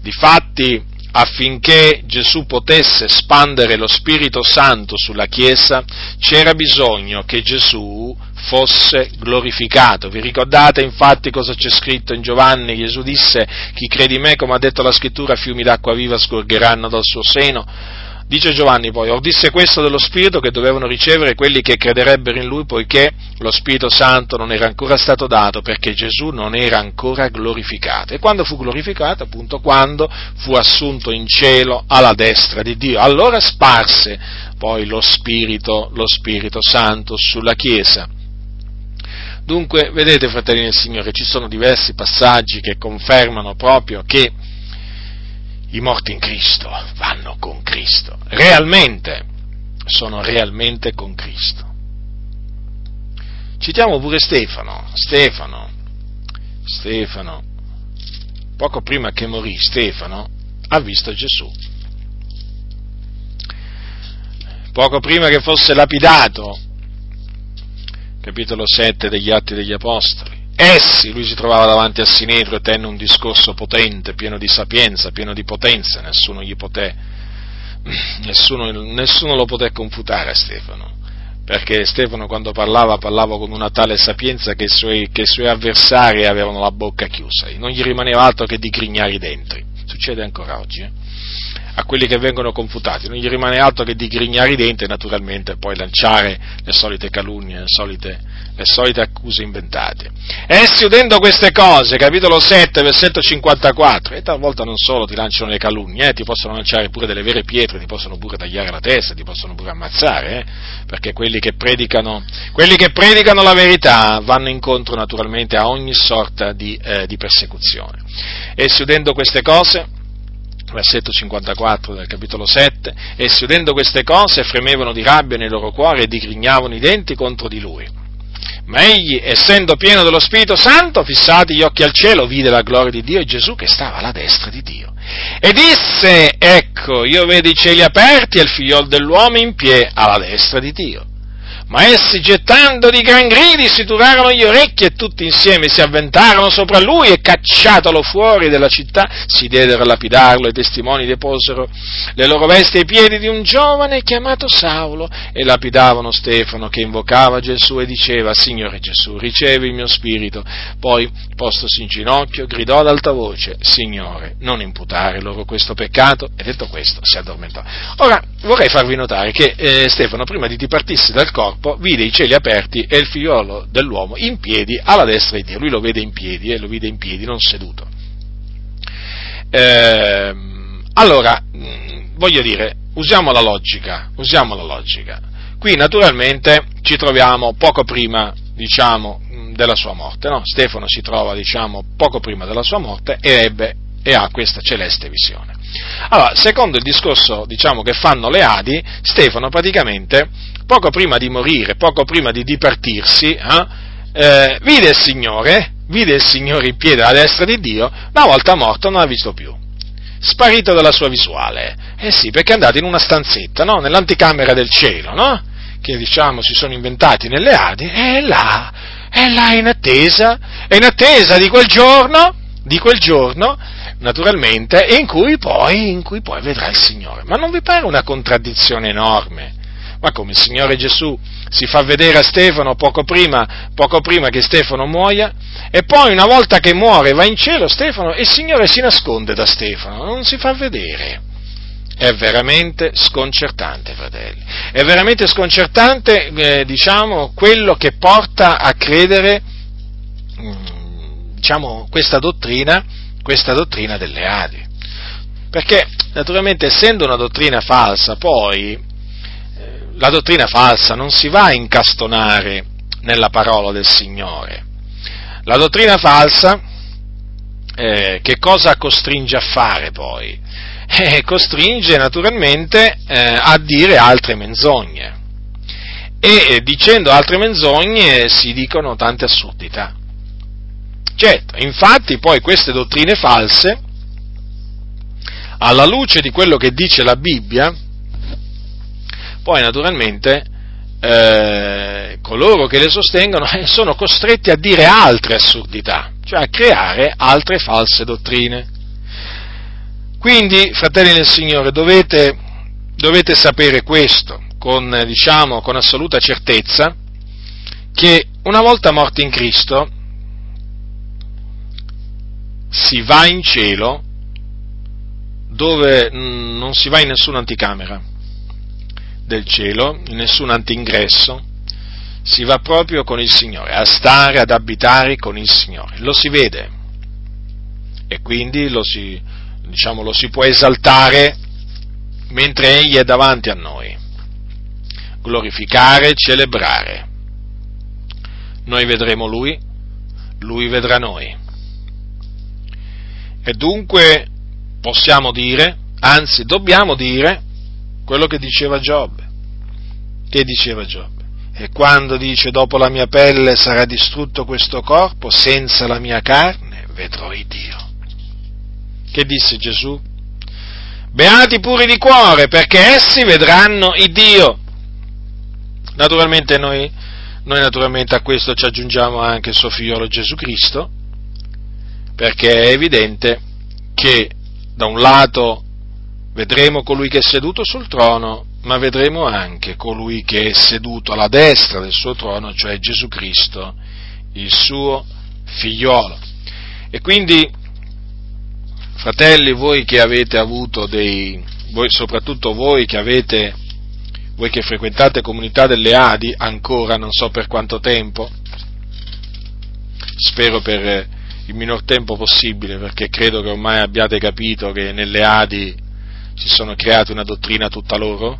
Difatti, affinché Gesù potesse spandere lo Spirito Santo sulla Chiesa, c'era bisogno che Gesù fosse glorificato. Vi ricordate infatti cosa c'è scritto in Giovanni? Gesù disse, chi crede in me, come ha detto la scrittura, fiumi d'acqua viva scorgeranno dal suo seno. Dice Giovanni poi, or disse questo dello Spirito che dovevano ricevere quelli che crederebbero in Lui, poiché lo Spirito Santo non era ancora stato dato, perché Gesù non era ancora glorificato. E quando fu glorificato? Appunto quando fu assunto in cielo alla destra di Dio. Allora sparse poi lo Spirito, lo Spirito Santo sulla Chiesa. Dunque, vedete, fratelli del Signore, ci sono diversi passaggi che confermano proprio che i morti in Cristo vanno con Cristo, realmente, sono realmente con Cristo. Citiamo pure Stefano, Stefano, Stefano, poco prima che morì Stefano ha visto Gesù. Poco prima che fosse lapidato, capitolo 7 degli Atti degli Apostoli, Essi, lui si trovava davanti a Sinedro e tenne un discorso potente, pieno di sapienza, pieno di potenza, nessuno gli poté, <clears throat> nessuno, nessuno lo poté confutare a Stefano, perché Stefano quando parlava parlava con una tale sapienza che i suoi, che i suoi avversari avevano la bocca chiusa, non gli rimaneva altro che di grignare i denti. Succede ancora oggi, eh? A quelli che vengono confutati, non gli rimane altro che di grignare i denti e naturalmente poi lanciare le solite calunnie, le solite, le solite accuse inventate. Essi udendo queste cose, capitolo 7, versetto 54, e talvolta non solo ti lanciano le calunnie, eh, ti possono lanciare pure delle vere pietre, ti possono pure tagliare la testa, ti possono pure ammazzare, eh, perché quelli che, predicano, quelli che predicano la verità vanno incontro naturalmente a ogni sorta di, eh, di persecuzione. Essi udendo queste cose, versetto 54 del capitolo 7, essi udendo queste cose fremevano di rabbia nei loro cuori e digrignavano i denti contro di lui. Ma egli, essendo pieno dello Spirito Santo, fissati gli occhi al cielo, vide la gloria di Dio e Gesù che stava alla destra di Dio. E disse, ecco, io vedo i cieli aperti e il figliol dell'uomo in piedi alla destra di Dio. Ma essi, gettando di gran gridi, si turarono gli orecchi e tutti insieme si avventarono sopra lui e cacciatolo fuori della città, si diedero a lapidarlo i testimoni deposero le loro vesti ai piedi di un giovane chiamato Saulo e lapidavano Stefano che invocava Gesù e diceva, Signore Gesù, ricevi il mio spirito. Poi, postosi in ginocchio, gridò ad alta voce, Signore, non imputare loro questo peccato, e detto questo si addormentò. Ora, vorrei farvi notare che eh, Stefano, prima di dipartirsi dal corpo, corpo, vide i cieli aperti e il figliolo dell'uomo in piedi alla destra di Dio. Lui lo vede in piedi, eh, lo vede in piedi, non seduto. Eh, allora, mm, voglio dire, usiamo la logica, usiamo la logica. Qui naturalmente ci troviamo poco prima, diciamo, mm, della sua morte, no? Stefano si trova, diciamo, poco prima della sua morte e ebbe e ha questa celeste visione. Allora, secondo il discorso, diciamo, che fanno le Adi, Stefano praticamente poco prima di morire, poco prima di dipartirsi, eh, eh, vide il Signore, vide il Signore in piedi alla destra di Dio, una volta morto non l'ha visto più. Sparito dalla sua visuale. Eh sì, perché è andato in una stanzetta, no? Nell'anticamera del cielo, no? Che diciamo si sono inventati nelle Adi, e là, è là in attesa, è in attesa di quel giorno, di quel giorno, naturalmente, in cui poi, in cui poi vedrà il Signore. Ma non vi pare una contraddizione enorme? Ma come il Signore Gesù si fa vedere a Stefano poco prima, poco prima che Stefano muoia, e poi una volta che muore va in cielo Stefano e il Signore si nasconde da Stefano, non si fa vedere. è veramente sconcertante, fratelli. È veramente sconcertante, eh, diciamo, quello che porta a credere, mm, diciamo, questa dottrina, questa dottrina delle Adi. Perché, naturalmente, essendo una dottrina falsa, poi, la dottrina falsa non si va a incastonare nella parola del Signore. La dottrina falsa, eh, che cosa costringe a fare poi? <laughs> eh, costringe naturalmente eh, a dire altre menzogne. E dicendo altre menzogne si dicono tante assurdità. Certo, infatti poi queste dottrine false, alla luce di quello che dice la Bibbia, poi naturalmente eh, coloro che le sostengono eh, sono costretti a dire altre assurdità, cioè a creare altre false dottrine. Quindi, fratelli del Signore, dovete, dovete sapere questo con, diciamo, con assoluta certezza, che una volta morti in Cristo si va in cielo dove non si va in nessuna anticamera del cielo, in nessun antingresso, si va proprio con il Signore, a stare, ad abitare con il Signore. Lo si vede e quindi lo si, diciamo, lo si può esaltare mentre Egli è davanti a noi, glorificare, celebrare. Noi vedremo Lui, Lui vedrà noi. E dunque possiamo dire, anzi dobbiamo dire, quello che diceva Giobbe. Che diceva Giobbe? E quando dice dopo la mia pelle sarà distrutto questo corpo, senza la mia carne vedrò il Dio. Che disse Gesù? Beati puri di cuore, perché essi vedranno il Dio. Naturalmente noi, noi naturalmente a questo ci aggiungiamo anche il suo figliolo Gesù Cristo, perché è evidente che da un lato vedremo colui che è seduto sul trono, ma vedremo anche colui che è seduto alla destra del suo trono, cioè Gesù Cristo, il suo figliolo. E quindi Fratelli, voi che avete avuto dei, voi, soprattutto voi che avete, voi che frequentate comunità delle Adi, ancora non so per quanto tempo, spero per il minor tempo possibile, perché credo che ormai abbiate capito che nelle Adi si sono create una dottrina tutta loro,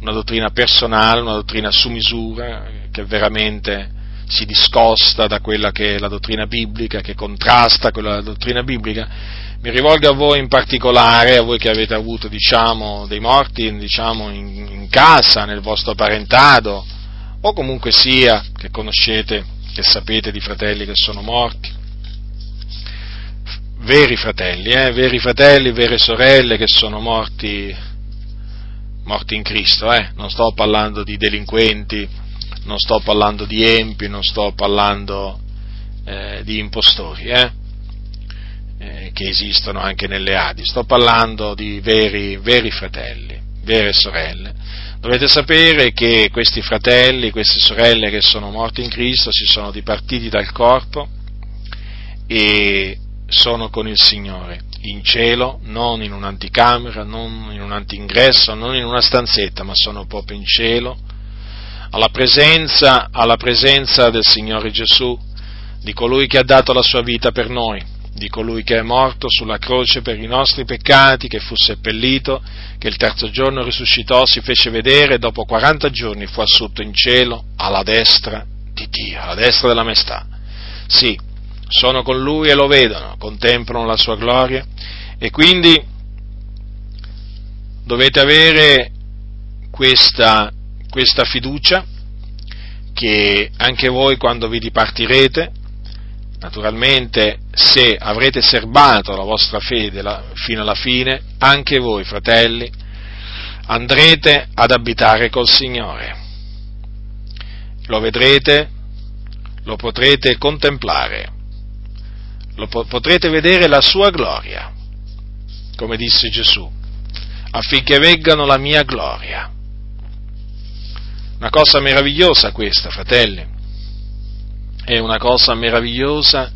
una dottrina personale, una dottrina su misura, che veramente si discosta da quella che è la dottrina biblica, che contrasta con la dottrina biblica mi rivolgo a voi in particolare, a voi che avete avuto diciamo, dei morti diciamo, in, in, casa, nel vostro parentado, o comunque sia che conoscete, che sapete di fratelli che sono morti. Veri fratelli, eh, veri fratelli, vere sorelle che sono morti, morti in Cristo, eh. non sto parlando di delinquenti, non sto parlando di empi, non sto parlando eh, di impostori, eh eh, che esistono anche nelle Adi, sto parlando di veri, veri fratelli, vere sorelle. Dovete sapere che questi fratelli, queste sorelle che sono morti in Cristo si sono dipartiti dal corpo e sono con il Signore in cielo, non in un'anticamera, non in un antingresso, non in una stanzetta, ma sono proprio in cielo, alla presenza, alla presenza del Signore Gesù, di colui che ha dato la sua vita per noi di colui che è morto sulla croce per i nostri peccati, che fu seppellito, che il terzo giorno risuscitò, si fece vedere e dopo 40 giorni fu assunto in cielo alla destra di Dio, alla destra della maestà. Sì, sono con lui e lo vedono, contemplano la sua gloria e quindi dovete avere questa, questa fiducia che anche voi quando vi dipartirete Naturalmente, se avrete serbato la vostra fede fino alla fine, anche voi, fratelli, andrete ad abitare col Signore. Lo vedrete, lo potrete contemplare, po- potrete vedere la sua gloria, come disse Gesù, affinché veggano la mia gloria. Una cosa meravigliosa questa, fratelli è una cosa meravigliosa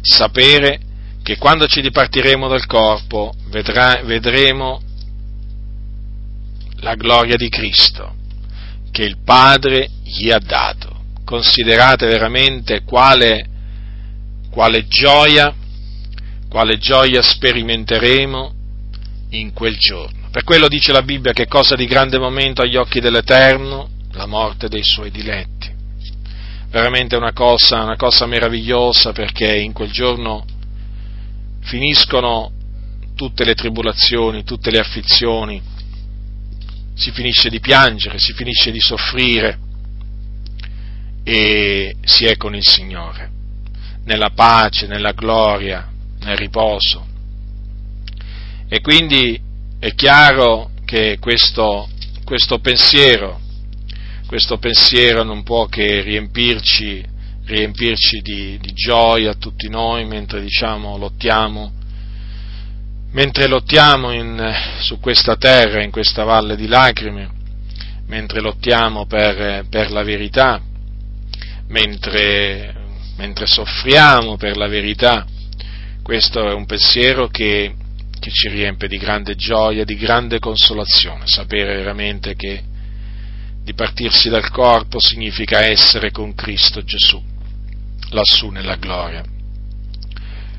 sapere che quando ci dipartiremo dal corpo vedrà, vedremo la gloria di Cristo che il Padre gli ha dato. Considerate veramente quale, quale gioia, quale gioia sperimenteremo in quel giorno. Per quello dice la Bibbia che cosa di grande momento agli occhi dell'Eterno? La morte dei suoi diletti. Veramente una cosa, una cosa meravigliosa perché in quel giorno finiscono tutte le tribolazioni, tutte le afflizioni, si finisce di piangere, si finisce di soffrire e si è con il Signore, nella pace, nella gloria, nel riposo. E quindi è chiaro che questo, questo pensiero, questo pensiero non può che riempirci, riempirci di, di gioia tutti noi mentre diciamo lottiamo mentre lottiamo in, su questa terra, in questa valle di lacrime, mentre lottiamo per, per la verità, mentre, mentre, soffriamo per la verità, questo è un pensiero che, che ci riempie di grande gioia, di grande consolazione, sapere veramente che dipartirsi dal corpo significa essere con Cristo Gesù, lassù nella gloria.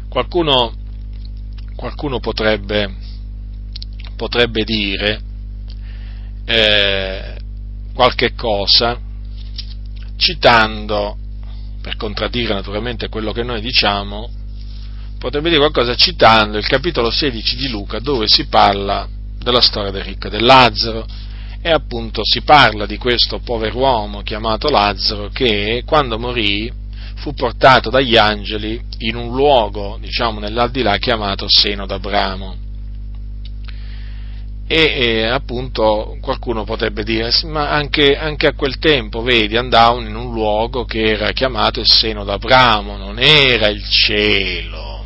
Qualcuno qualcuno potrebbe, potrebbe dire eh, qualche cosa citando, per contraddire naturalmente quello che noi diciamo, potrebbe dire qualcosa citando il capitolo 16 di Luca dove si parla della storia del ricco e del Lazzaro e appunto si parla di questo pover'uomo chiamato Lazzaro che quando morì fu portato dagli angeli in un luogo, diciamo, nell'aldilà chiamato Seno d'Abramo. E, e, appunto qualcuno potrebbe dire, ma anche, anche, a quel tempo, vedi, andavano in un luogo che era chiamato il seno d'Abramo, non era il cielo.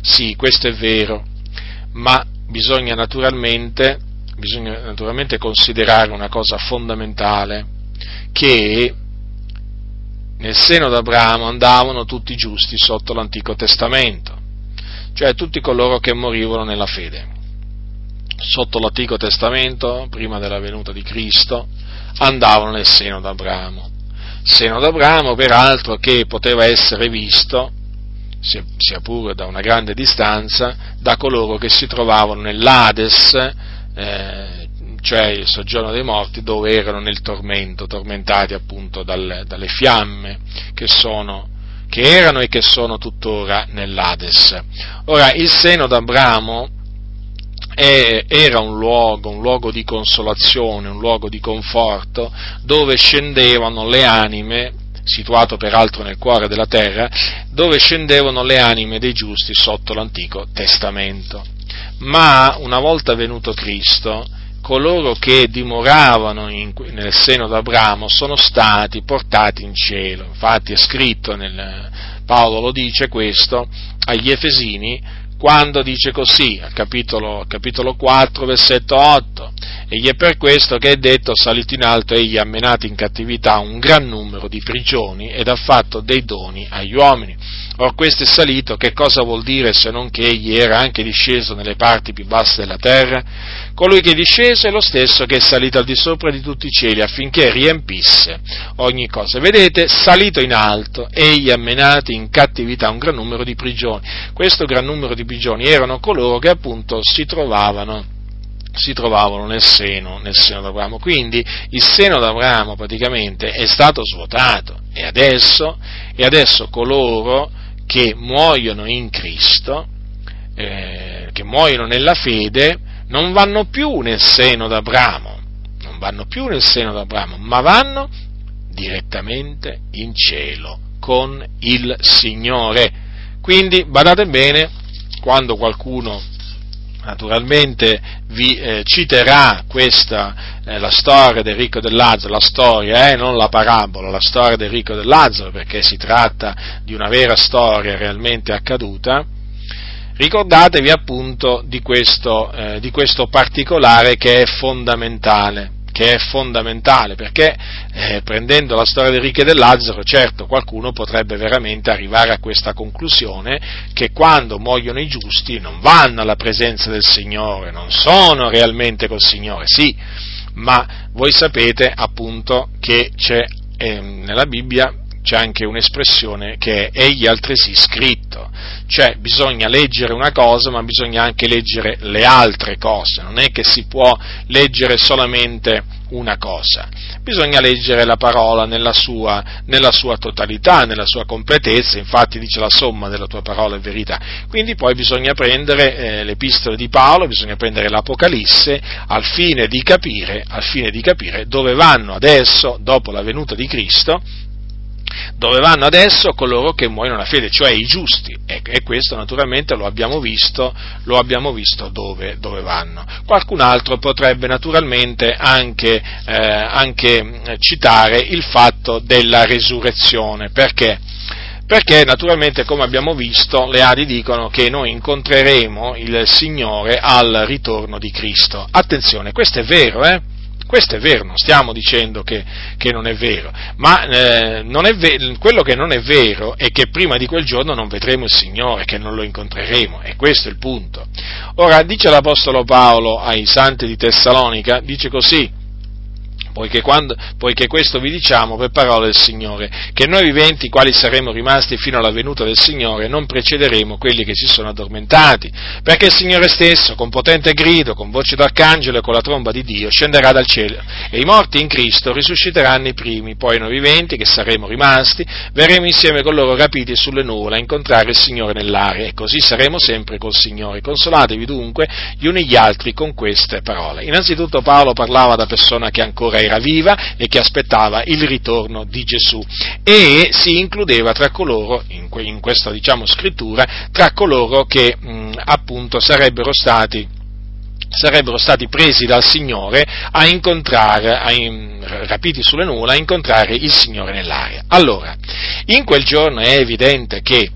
Sì, questo è vero, ma bisogna naturalmente, bisogna naturalmente considerare una cosa fondamentale, che nel seno d'Abramo andavano tutti i giusti sotto l'Antico Testamento, cioè tutti coloro che morivano nella fede. Sotto l'Antico Testamento, prima della venuta di Cristo, andavano nel seno d'Abramo. Seno d'Abramo, peraltro, che poteva essere visto, sia pure da una grande distanza, da coloro che si trovavano nell'Ades, eh, cioè il soggiorno dei morti, dove erano nel tormento, tormentati appunto dalle, dalle fiamme che, sono, che erano e che sono tuttora nell'Ades. Ora, il seno d'Abramo era un luogo, un luogo di consolazione, un luogo di conforto, dove scendevano le anime situato peraltro nel cuore della terra, dove scendevano le anime dei giusti sotto l'Antico Testamento. Ma una volta venuto Cristo, coloro che dimoravano in, nel seno d'Abramo sono stati portati in cielo. Infatti è scritto, nel, Paolo lo dice questo agli Efesini, quando dice così, al capitolo, capitolo 4, versetto 8, egli è per questo che è detto, salito in alto, egli ha menato in cattività un gran numero di prigioni ed ha fatto dei doni agli uomini Or questo è salito, che cosa vuol dire se non che egli era anche disceso nelle parti più basse della terra? Colui che è disceso è lo stesso che è salito al di sopra di tutti i cieli affinché riempisse ogni cosa. Vedete, salito in alto, egli ha menato in cattività un gran numero di prigioni. Questo gran numero di prigioni erano coloro che appunto si trovavano si trovavano nel seno, nel seno d'Abramo. Quindi il seno d'Abramo praticamente è stato svuotato e adesso, e adesso coloro che muoiono in Cristo, eh, che muoiono nella fede, non vanno più nel seno d'Abramo, non vanno più nel seno d'Abramo, ma vanno direttamente in cielo con il Signore. Quindi badate bene, quando qualcuno naturalmente vi eh, citerà questa, eh, la storia del ricco del Lazzaro, la storia, eh, non la parabola, la storia del ricco del Lazzaro, perché si tratta di una vera storia realmente accaduta, ricordatevi appunto di questo, eh, di questo particolare che è fondamentale che è fondamentale, perché eh, prendendo la storia del ricco e del Lazzaro, certo qualcuno potrebbe veramente arrivare a questa conclusione che quando muoiono i giusti non vanno alla presenza del Signore, non sono realmente col Signore, sì, ma voi sapete appunto che c'è eh, nella Bibbia c'è anche un'espressione che è egli altresì scritto, cioè bisogna leggere una cosa ma bisogna anche leggere le altre cose, non è che si può leggere solamente una cosa, bisogna leggere la parola nella sua, nella sua totalità, nella sua completezza, infatti dice la somma della tua parola è verità, quindi poi bisogna prendere eh, l'epistole di Paolo, bisogna prendere l'Apocalisse al fine di capire, al fine di capire dove vanno adesso, dopo la venuta di Cristo, dove vanno adesso coloro che muoiono la fede, cioè i giusti, e, questo naturalmente lo abbiamo visto, lo abbiamo visto dove, dove, vanno. Qualcun altro potrebbe naturalmente anche, eh, anche citare il fatto della resurrezione, perché? Perché naturalmente, come abbiamo visto, le Adi dicono che noi incontreremo il Signore al ritorno di Cristo. Attenzione, questo è vero, eh? Questo è vero, non stiamo dicendo che, che non è vero, ma eh, è ve- quello che non è vero è che prima di quel giorno non vedremo il Signore, che non lo incontreremo, e questo è il punto. Ora, dice l'Apostolo Paolo ai santi di Tessalonica, dice così, poiché, quando, poiché, questo vi diciamo per parola del Signore, che noi viventi, quali saremo rimasti fino alla venuta del Signore, non precederemo quelli che si sono addormentati, perché il Signore stesso, con potente grido, con voce d'arcangelo e con la tromba di Dio, scenderà dal cielo, e i morti in Cristo risusciteranno i primi, poi noi viventi, che saremo rimasti, verremo insieme con loro rapiti sulle nuvole a incontrare il Signore nell'aria, e così saremo sempre col Signore. Consolatevi dunque gli uni gli altri con queste parole. Innanzitutto Paolo parlava da persona che ancora era viva e che aspettava il ritorno di Gesù e si includeva tra coloro, in, questa diciamo, scrittura, tra coloro che mh, appunto sarebbero stati sarebbero stati presi dal Signore a incontrare, a in, rapiti sulle nuvole, a incontrare il Signore nell'aria. Allora, in quel giorno è evidente che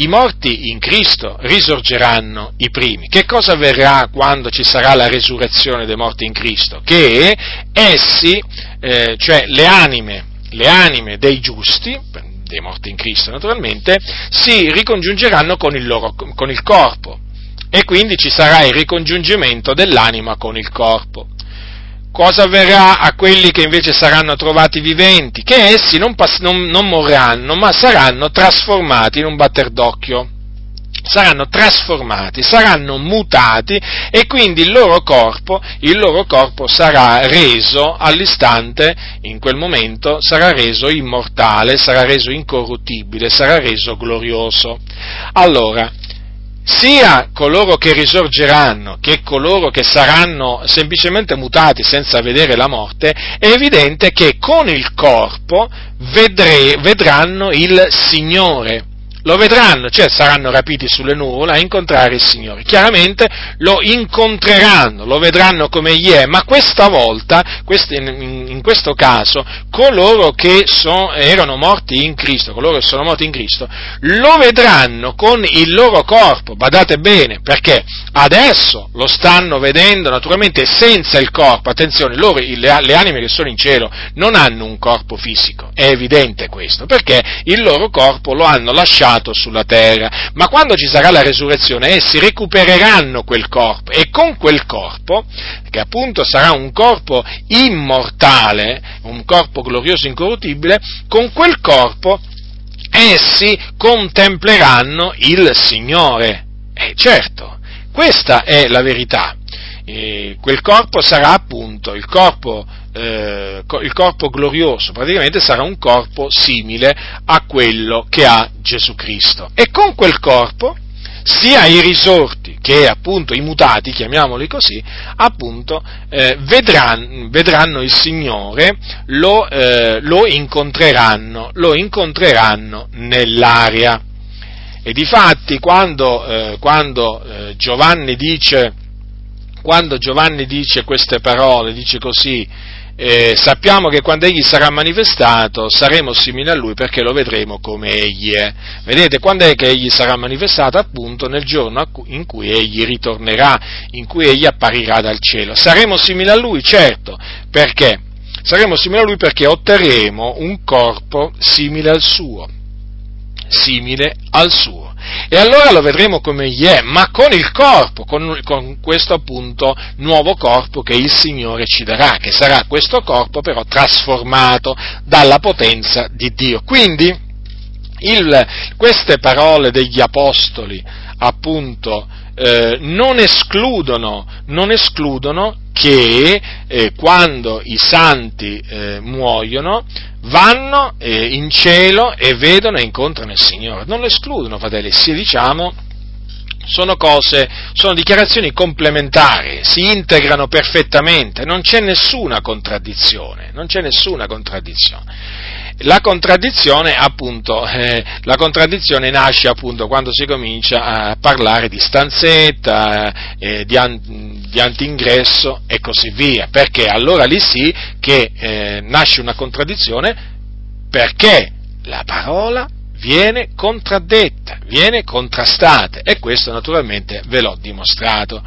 i morti in Cristo risorgeranno i primi. Che cosa avverrà quando ci sarà la resurrezione dei morti in Cristo? Che essi, eh, cioè le anime, le anime dei giusti, dei morti in Cristo naturalmente, si ricongiungeranno con il, loro, con il corpo e quindi ci sarà il ricongiungimento dell'anima con il corpo. Cosa avverrà a quelli che invece saranno trovati viventi? Che essi non, pass- non, non morranno, ma saranno trasformati in un batter d'occhio saranno trasformati, saranno mutati e quindi il loro corpo, il loro corpo sarà reso all'istante, in quel momento, sarà reso immortale, sarà reso incorruttibile, sarà reso glorioso. Allora, sia coloro che risorgeranno che coloro che saranno semplicemente mutati senza vedere la morte, è evidente che con il corpo vedre, vedranno il Signore lo vedranno, cioè saranno rapiti sulle nuvole a incontrare il Signore. Chiaramente lo incontreranno, lo vedranno come gli è, ma questa volta, in questo caso, coloro che sono, erano morti in Cristo, coloro che sono morti in Cristo, lo vedranno con il loro corpo, badate bene, perché adesso lo stanno vedendo naturalmente senza il corpo, attenzione, loro, le anime che sono in cielo non hanno un corpo fisico, è evidente questo, perché il loro corpo lo hanno lasciato lasciato sulla terra, ma quando ci sarà la resurrezione essi recupereranno quel corpo e con quel corpo, che appunto sarà un corpo immortale, un corpo glorioso e incorruttibile, con quel corpo essi contempleranno il Signore. E certo, questa è la verità. E quel corpo sarà appunto il corpo eh, il corpo glorioso, praticamente sarà un corpo simile a quello che ha Gesù Cristo. E con quel corpo sia i risorti che appunto i mutati, chiamiamoli così, appunto eh, vedranno, vedranno, il Signore, lo, eh, lo, incontreranno, lo incontreranno nell'aria. E difatti quando, eh, quando eh, Giovanni dice, quando Giovanni dice queste parole, dice così, eh, sappiamo che quando egli sarà manifestato saremo simili a lui perché lo vedremo come egli è. Vedete, quando è che egli sarà manifestato? Appunto nel giorno in cui egli ritornerà, in cui egli apparirà dal cielo. Saremo simili a lui? Certo, perché? Saremo simili a lui perché otterremo un corpo simile al suo. Simile al suo. E allora lo vedremo come egli è, ma con il corpo, con, con, questo appunto nuovo corpo che il Signore ci darà, che sarà questo corpo però trasformato dalla potenza di Dio. Quindi il, queste parole degli Apostoli, appunto, eh, non, escludono, non, escludono, che eh, quando i santi eh, muoiono vanno eh, in cielo e vedono e incontrano il Signore. Non lo escludono, fratelli, sì, diciamo, sono cose, sono dichiarazioni complementari, si integrano perfettamente, non c'è nessuna contraddizione, non c'è nessuna contraddizione. La contraddizione, appunto, eh, la contraddizione nasce appunto quando si comincia a parlare di stanzetta, eh, di, an- di antingresso e così via, perché allora lì sì che eh, nasce una contraddizione perché la parola viene contraddetta, viene contrastata e questo naturalmente ve l'ho dimostrato.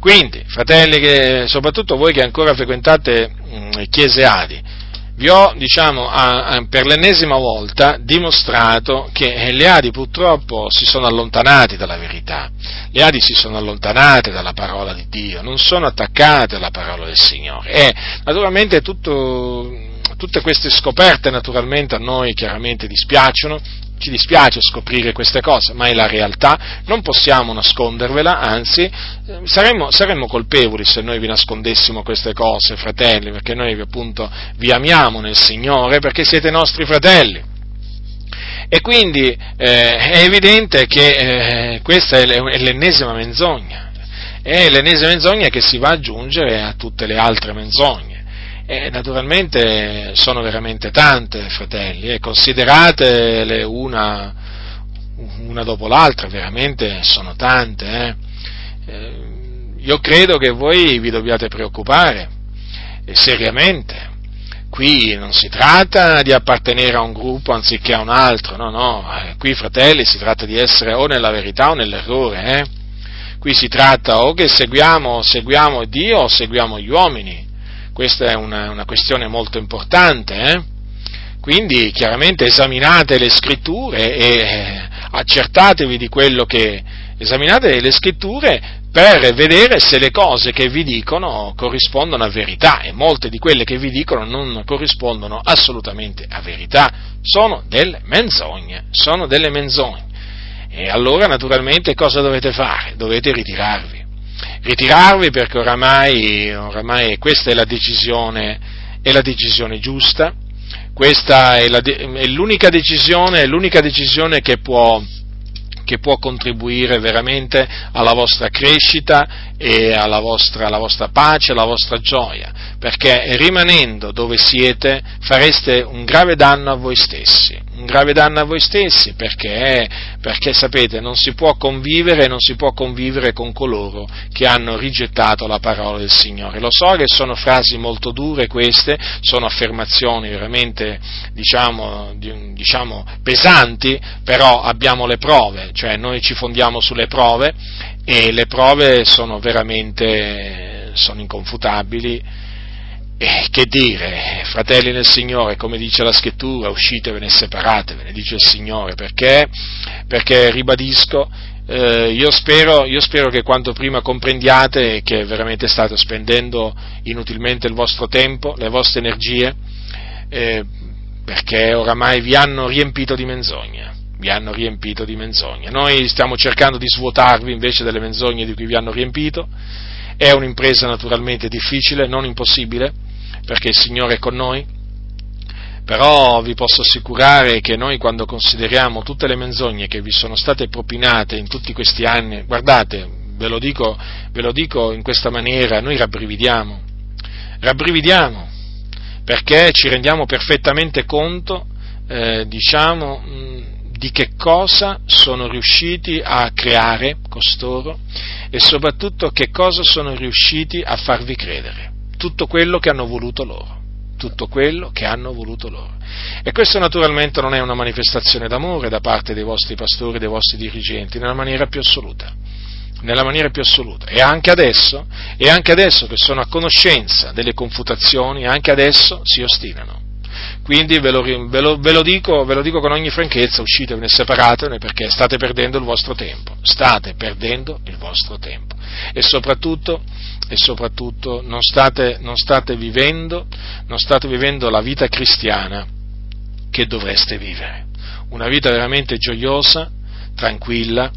Quindi, fratelli, che, soprattutto voi che ancora frequentate mh, chiese Adi, vi ho, diciamo, a, a, per l'ennesima volta dimostrato che le Adi purtroppo si sono allontanati dalla verità, le Adi si sono allontanate dalla parola di Dio, non sono attaccate alla parola del Signore. E naturalmente tutto, tutte queste scoperte naturalmente a noi chiaramente dispiacciono, ci dispiace scoprire queste cose, ma è la realtà, non possiamo nascondervela, anzi eh, saremmo, saremmo, colpevoli se noi vi nascondessimo queste cose, fratelli, perché noi appunto vi amiamo nel Signore, perché siete nostri fratelli. E quindi eh, è evidente che eh, questa è l'ennesima menzogna, è l'ennesima menzogna che si va ad aggiungere a tutte le altre menzogne. E naturalmente sono veramente tante, fratelli, e consideratele una, una dopo l'altra, veramente sono tante. Eh. eh. Io credo che voi vi dobbiate preoccupare, eh, seriamente. Qui non si tratta di appartenere a un gruppo anziché a un altro, no, no, eh, qui fratelli si tratta di essere o nella verità o nell'errore, eh? Qui si tratta o che seguiamo, seguiamo Dio o seguiamo gli uomini, questa è una, una questione molto importante, eh? quindi chiaramente esaminate le scritture e eh, accertatevi di quello che esaminate le scritture per vedere se le cose che vi dicono corrispondono a verità e molte di quelle che vi dicono non corrispondono assolutamente a verità, sono delle menzogne, sono delle menzogne. E allora naturalmente cosa dovete fare? Dovete ritirarvi ritirarvi perché oramai, oramai questa è la decisione, è la decisione giusta, questa è, la, è, l'unica decisione, è l'unica decisione che può, che può contribuire veramente alla vostra crescita e alla vostra, alla vostra pace, alla vostra gioia, perché rimanendo dove siete fareste un grave danno a voi stessi, un grave danno a voi stessi perché, perché sapete non si può convivere, non si può convivere con coloro che hanno rigettato la parola del Signore. Lo so che sono frasi molto dure queste, sono affermazioni veramente diciamo, diciamo pesanti, però abbiamo le prove, cioè noi ci fondiamo sulle prove e le prove sono veramente sono inconfutabili. E che dire, fratelli nel Signore, come dice la scrittura, uscitevene e separatevene, dice il Signore, perché? Perché ribadisco, eh, io, spero, io, spero, che quanto prima comprendiate che veramente state spendendo inutilmente il vostro tempo, le vostre energie, eh, perché oramai vi hanno riempito di menzogna vi hanno riempito di menzogne. Noi stiamo cercando di svuotarvi invece delle menzogne di cui vi hanno riempito. È un'impresa naturalmente difficile, non impossibile, perché il Signore è con noi, però vi posso assicurare che noi quando consideriamo tutte le menzogne che vi sono state propinate in tutti questi anni, guardate, ve lo dico, ve lo dico in questa maniera, noi rabbrividiamo, rabbrividiamo, perché ci rendiamo perfettamente conto, eh, diciamo, di che cosa sono riusciti a creare costoro e soprattutto che cosa sono riusciti a farvi credere. Tutto quello che hanno voluto loro. Tutto quello che hanno voluto loro. E questo naturalmente non è una manifestazione d'amore da parte dei vostri pastori, dei vostri dirigenti, nella maniera più assoluta. Nella maniera più assoluta. E anche adesso, e anche adesso che sono a conoscenza delle confutazioni, anche adesso si ostinano Quindi ve lo, ve, lo, ve, lo dico, ve lo, dico, con ogni franchezza, uscitevene, separatevene perché state perdendo il vostro tempo, state perdendo il vostro tempo e soprattutto, e soprattutto non, state, non, state vivendo, non state vivendo la vita cristiana che dovreste vivere, una vita veramente gioiosa, tranquilla,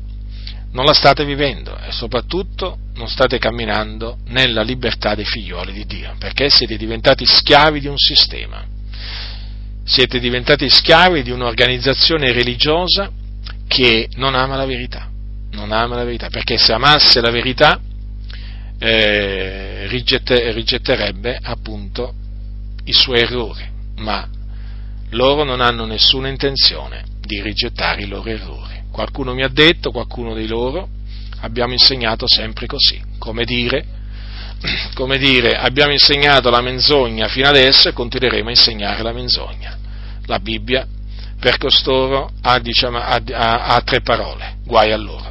non la state vivendo e soprattutto non state camminando nella libertà dei figlioli di Dio, perché siete diventati schiavi di un sistema. Siete diventati schiavi di un'organizzazione religiosa che non ama la verità, non ama la verità, perché se amasse la verità eh, rigette, rigetterebbe appunto i suoi errori, ma loro non hanno nessuna intenzione di rigettare i loro errori. Qualcuno mi ha detto, qualcuno di loro, abbiamo insegnato sempre così, come dire, <clears throat> come dire, abbiamo insegnato la menzogna fino adesso e continueremo a insegnare la menzogna. La Bibbia per costoro ha, diciamo, ha, ha, ha tre parole, guai a loro.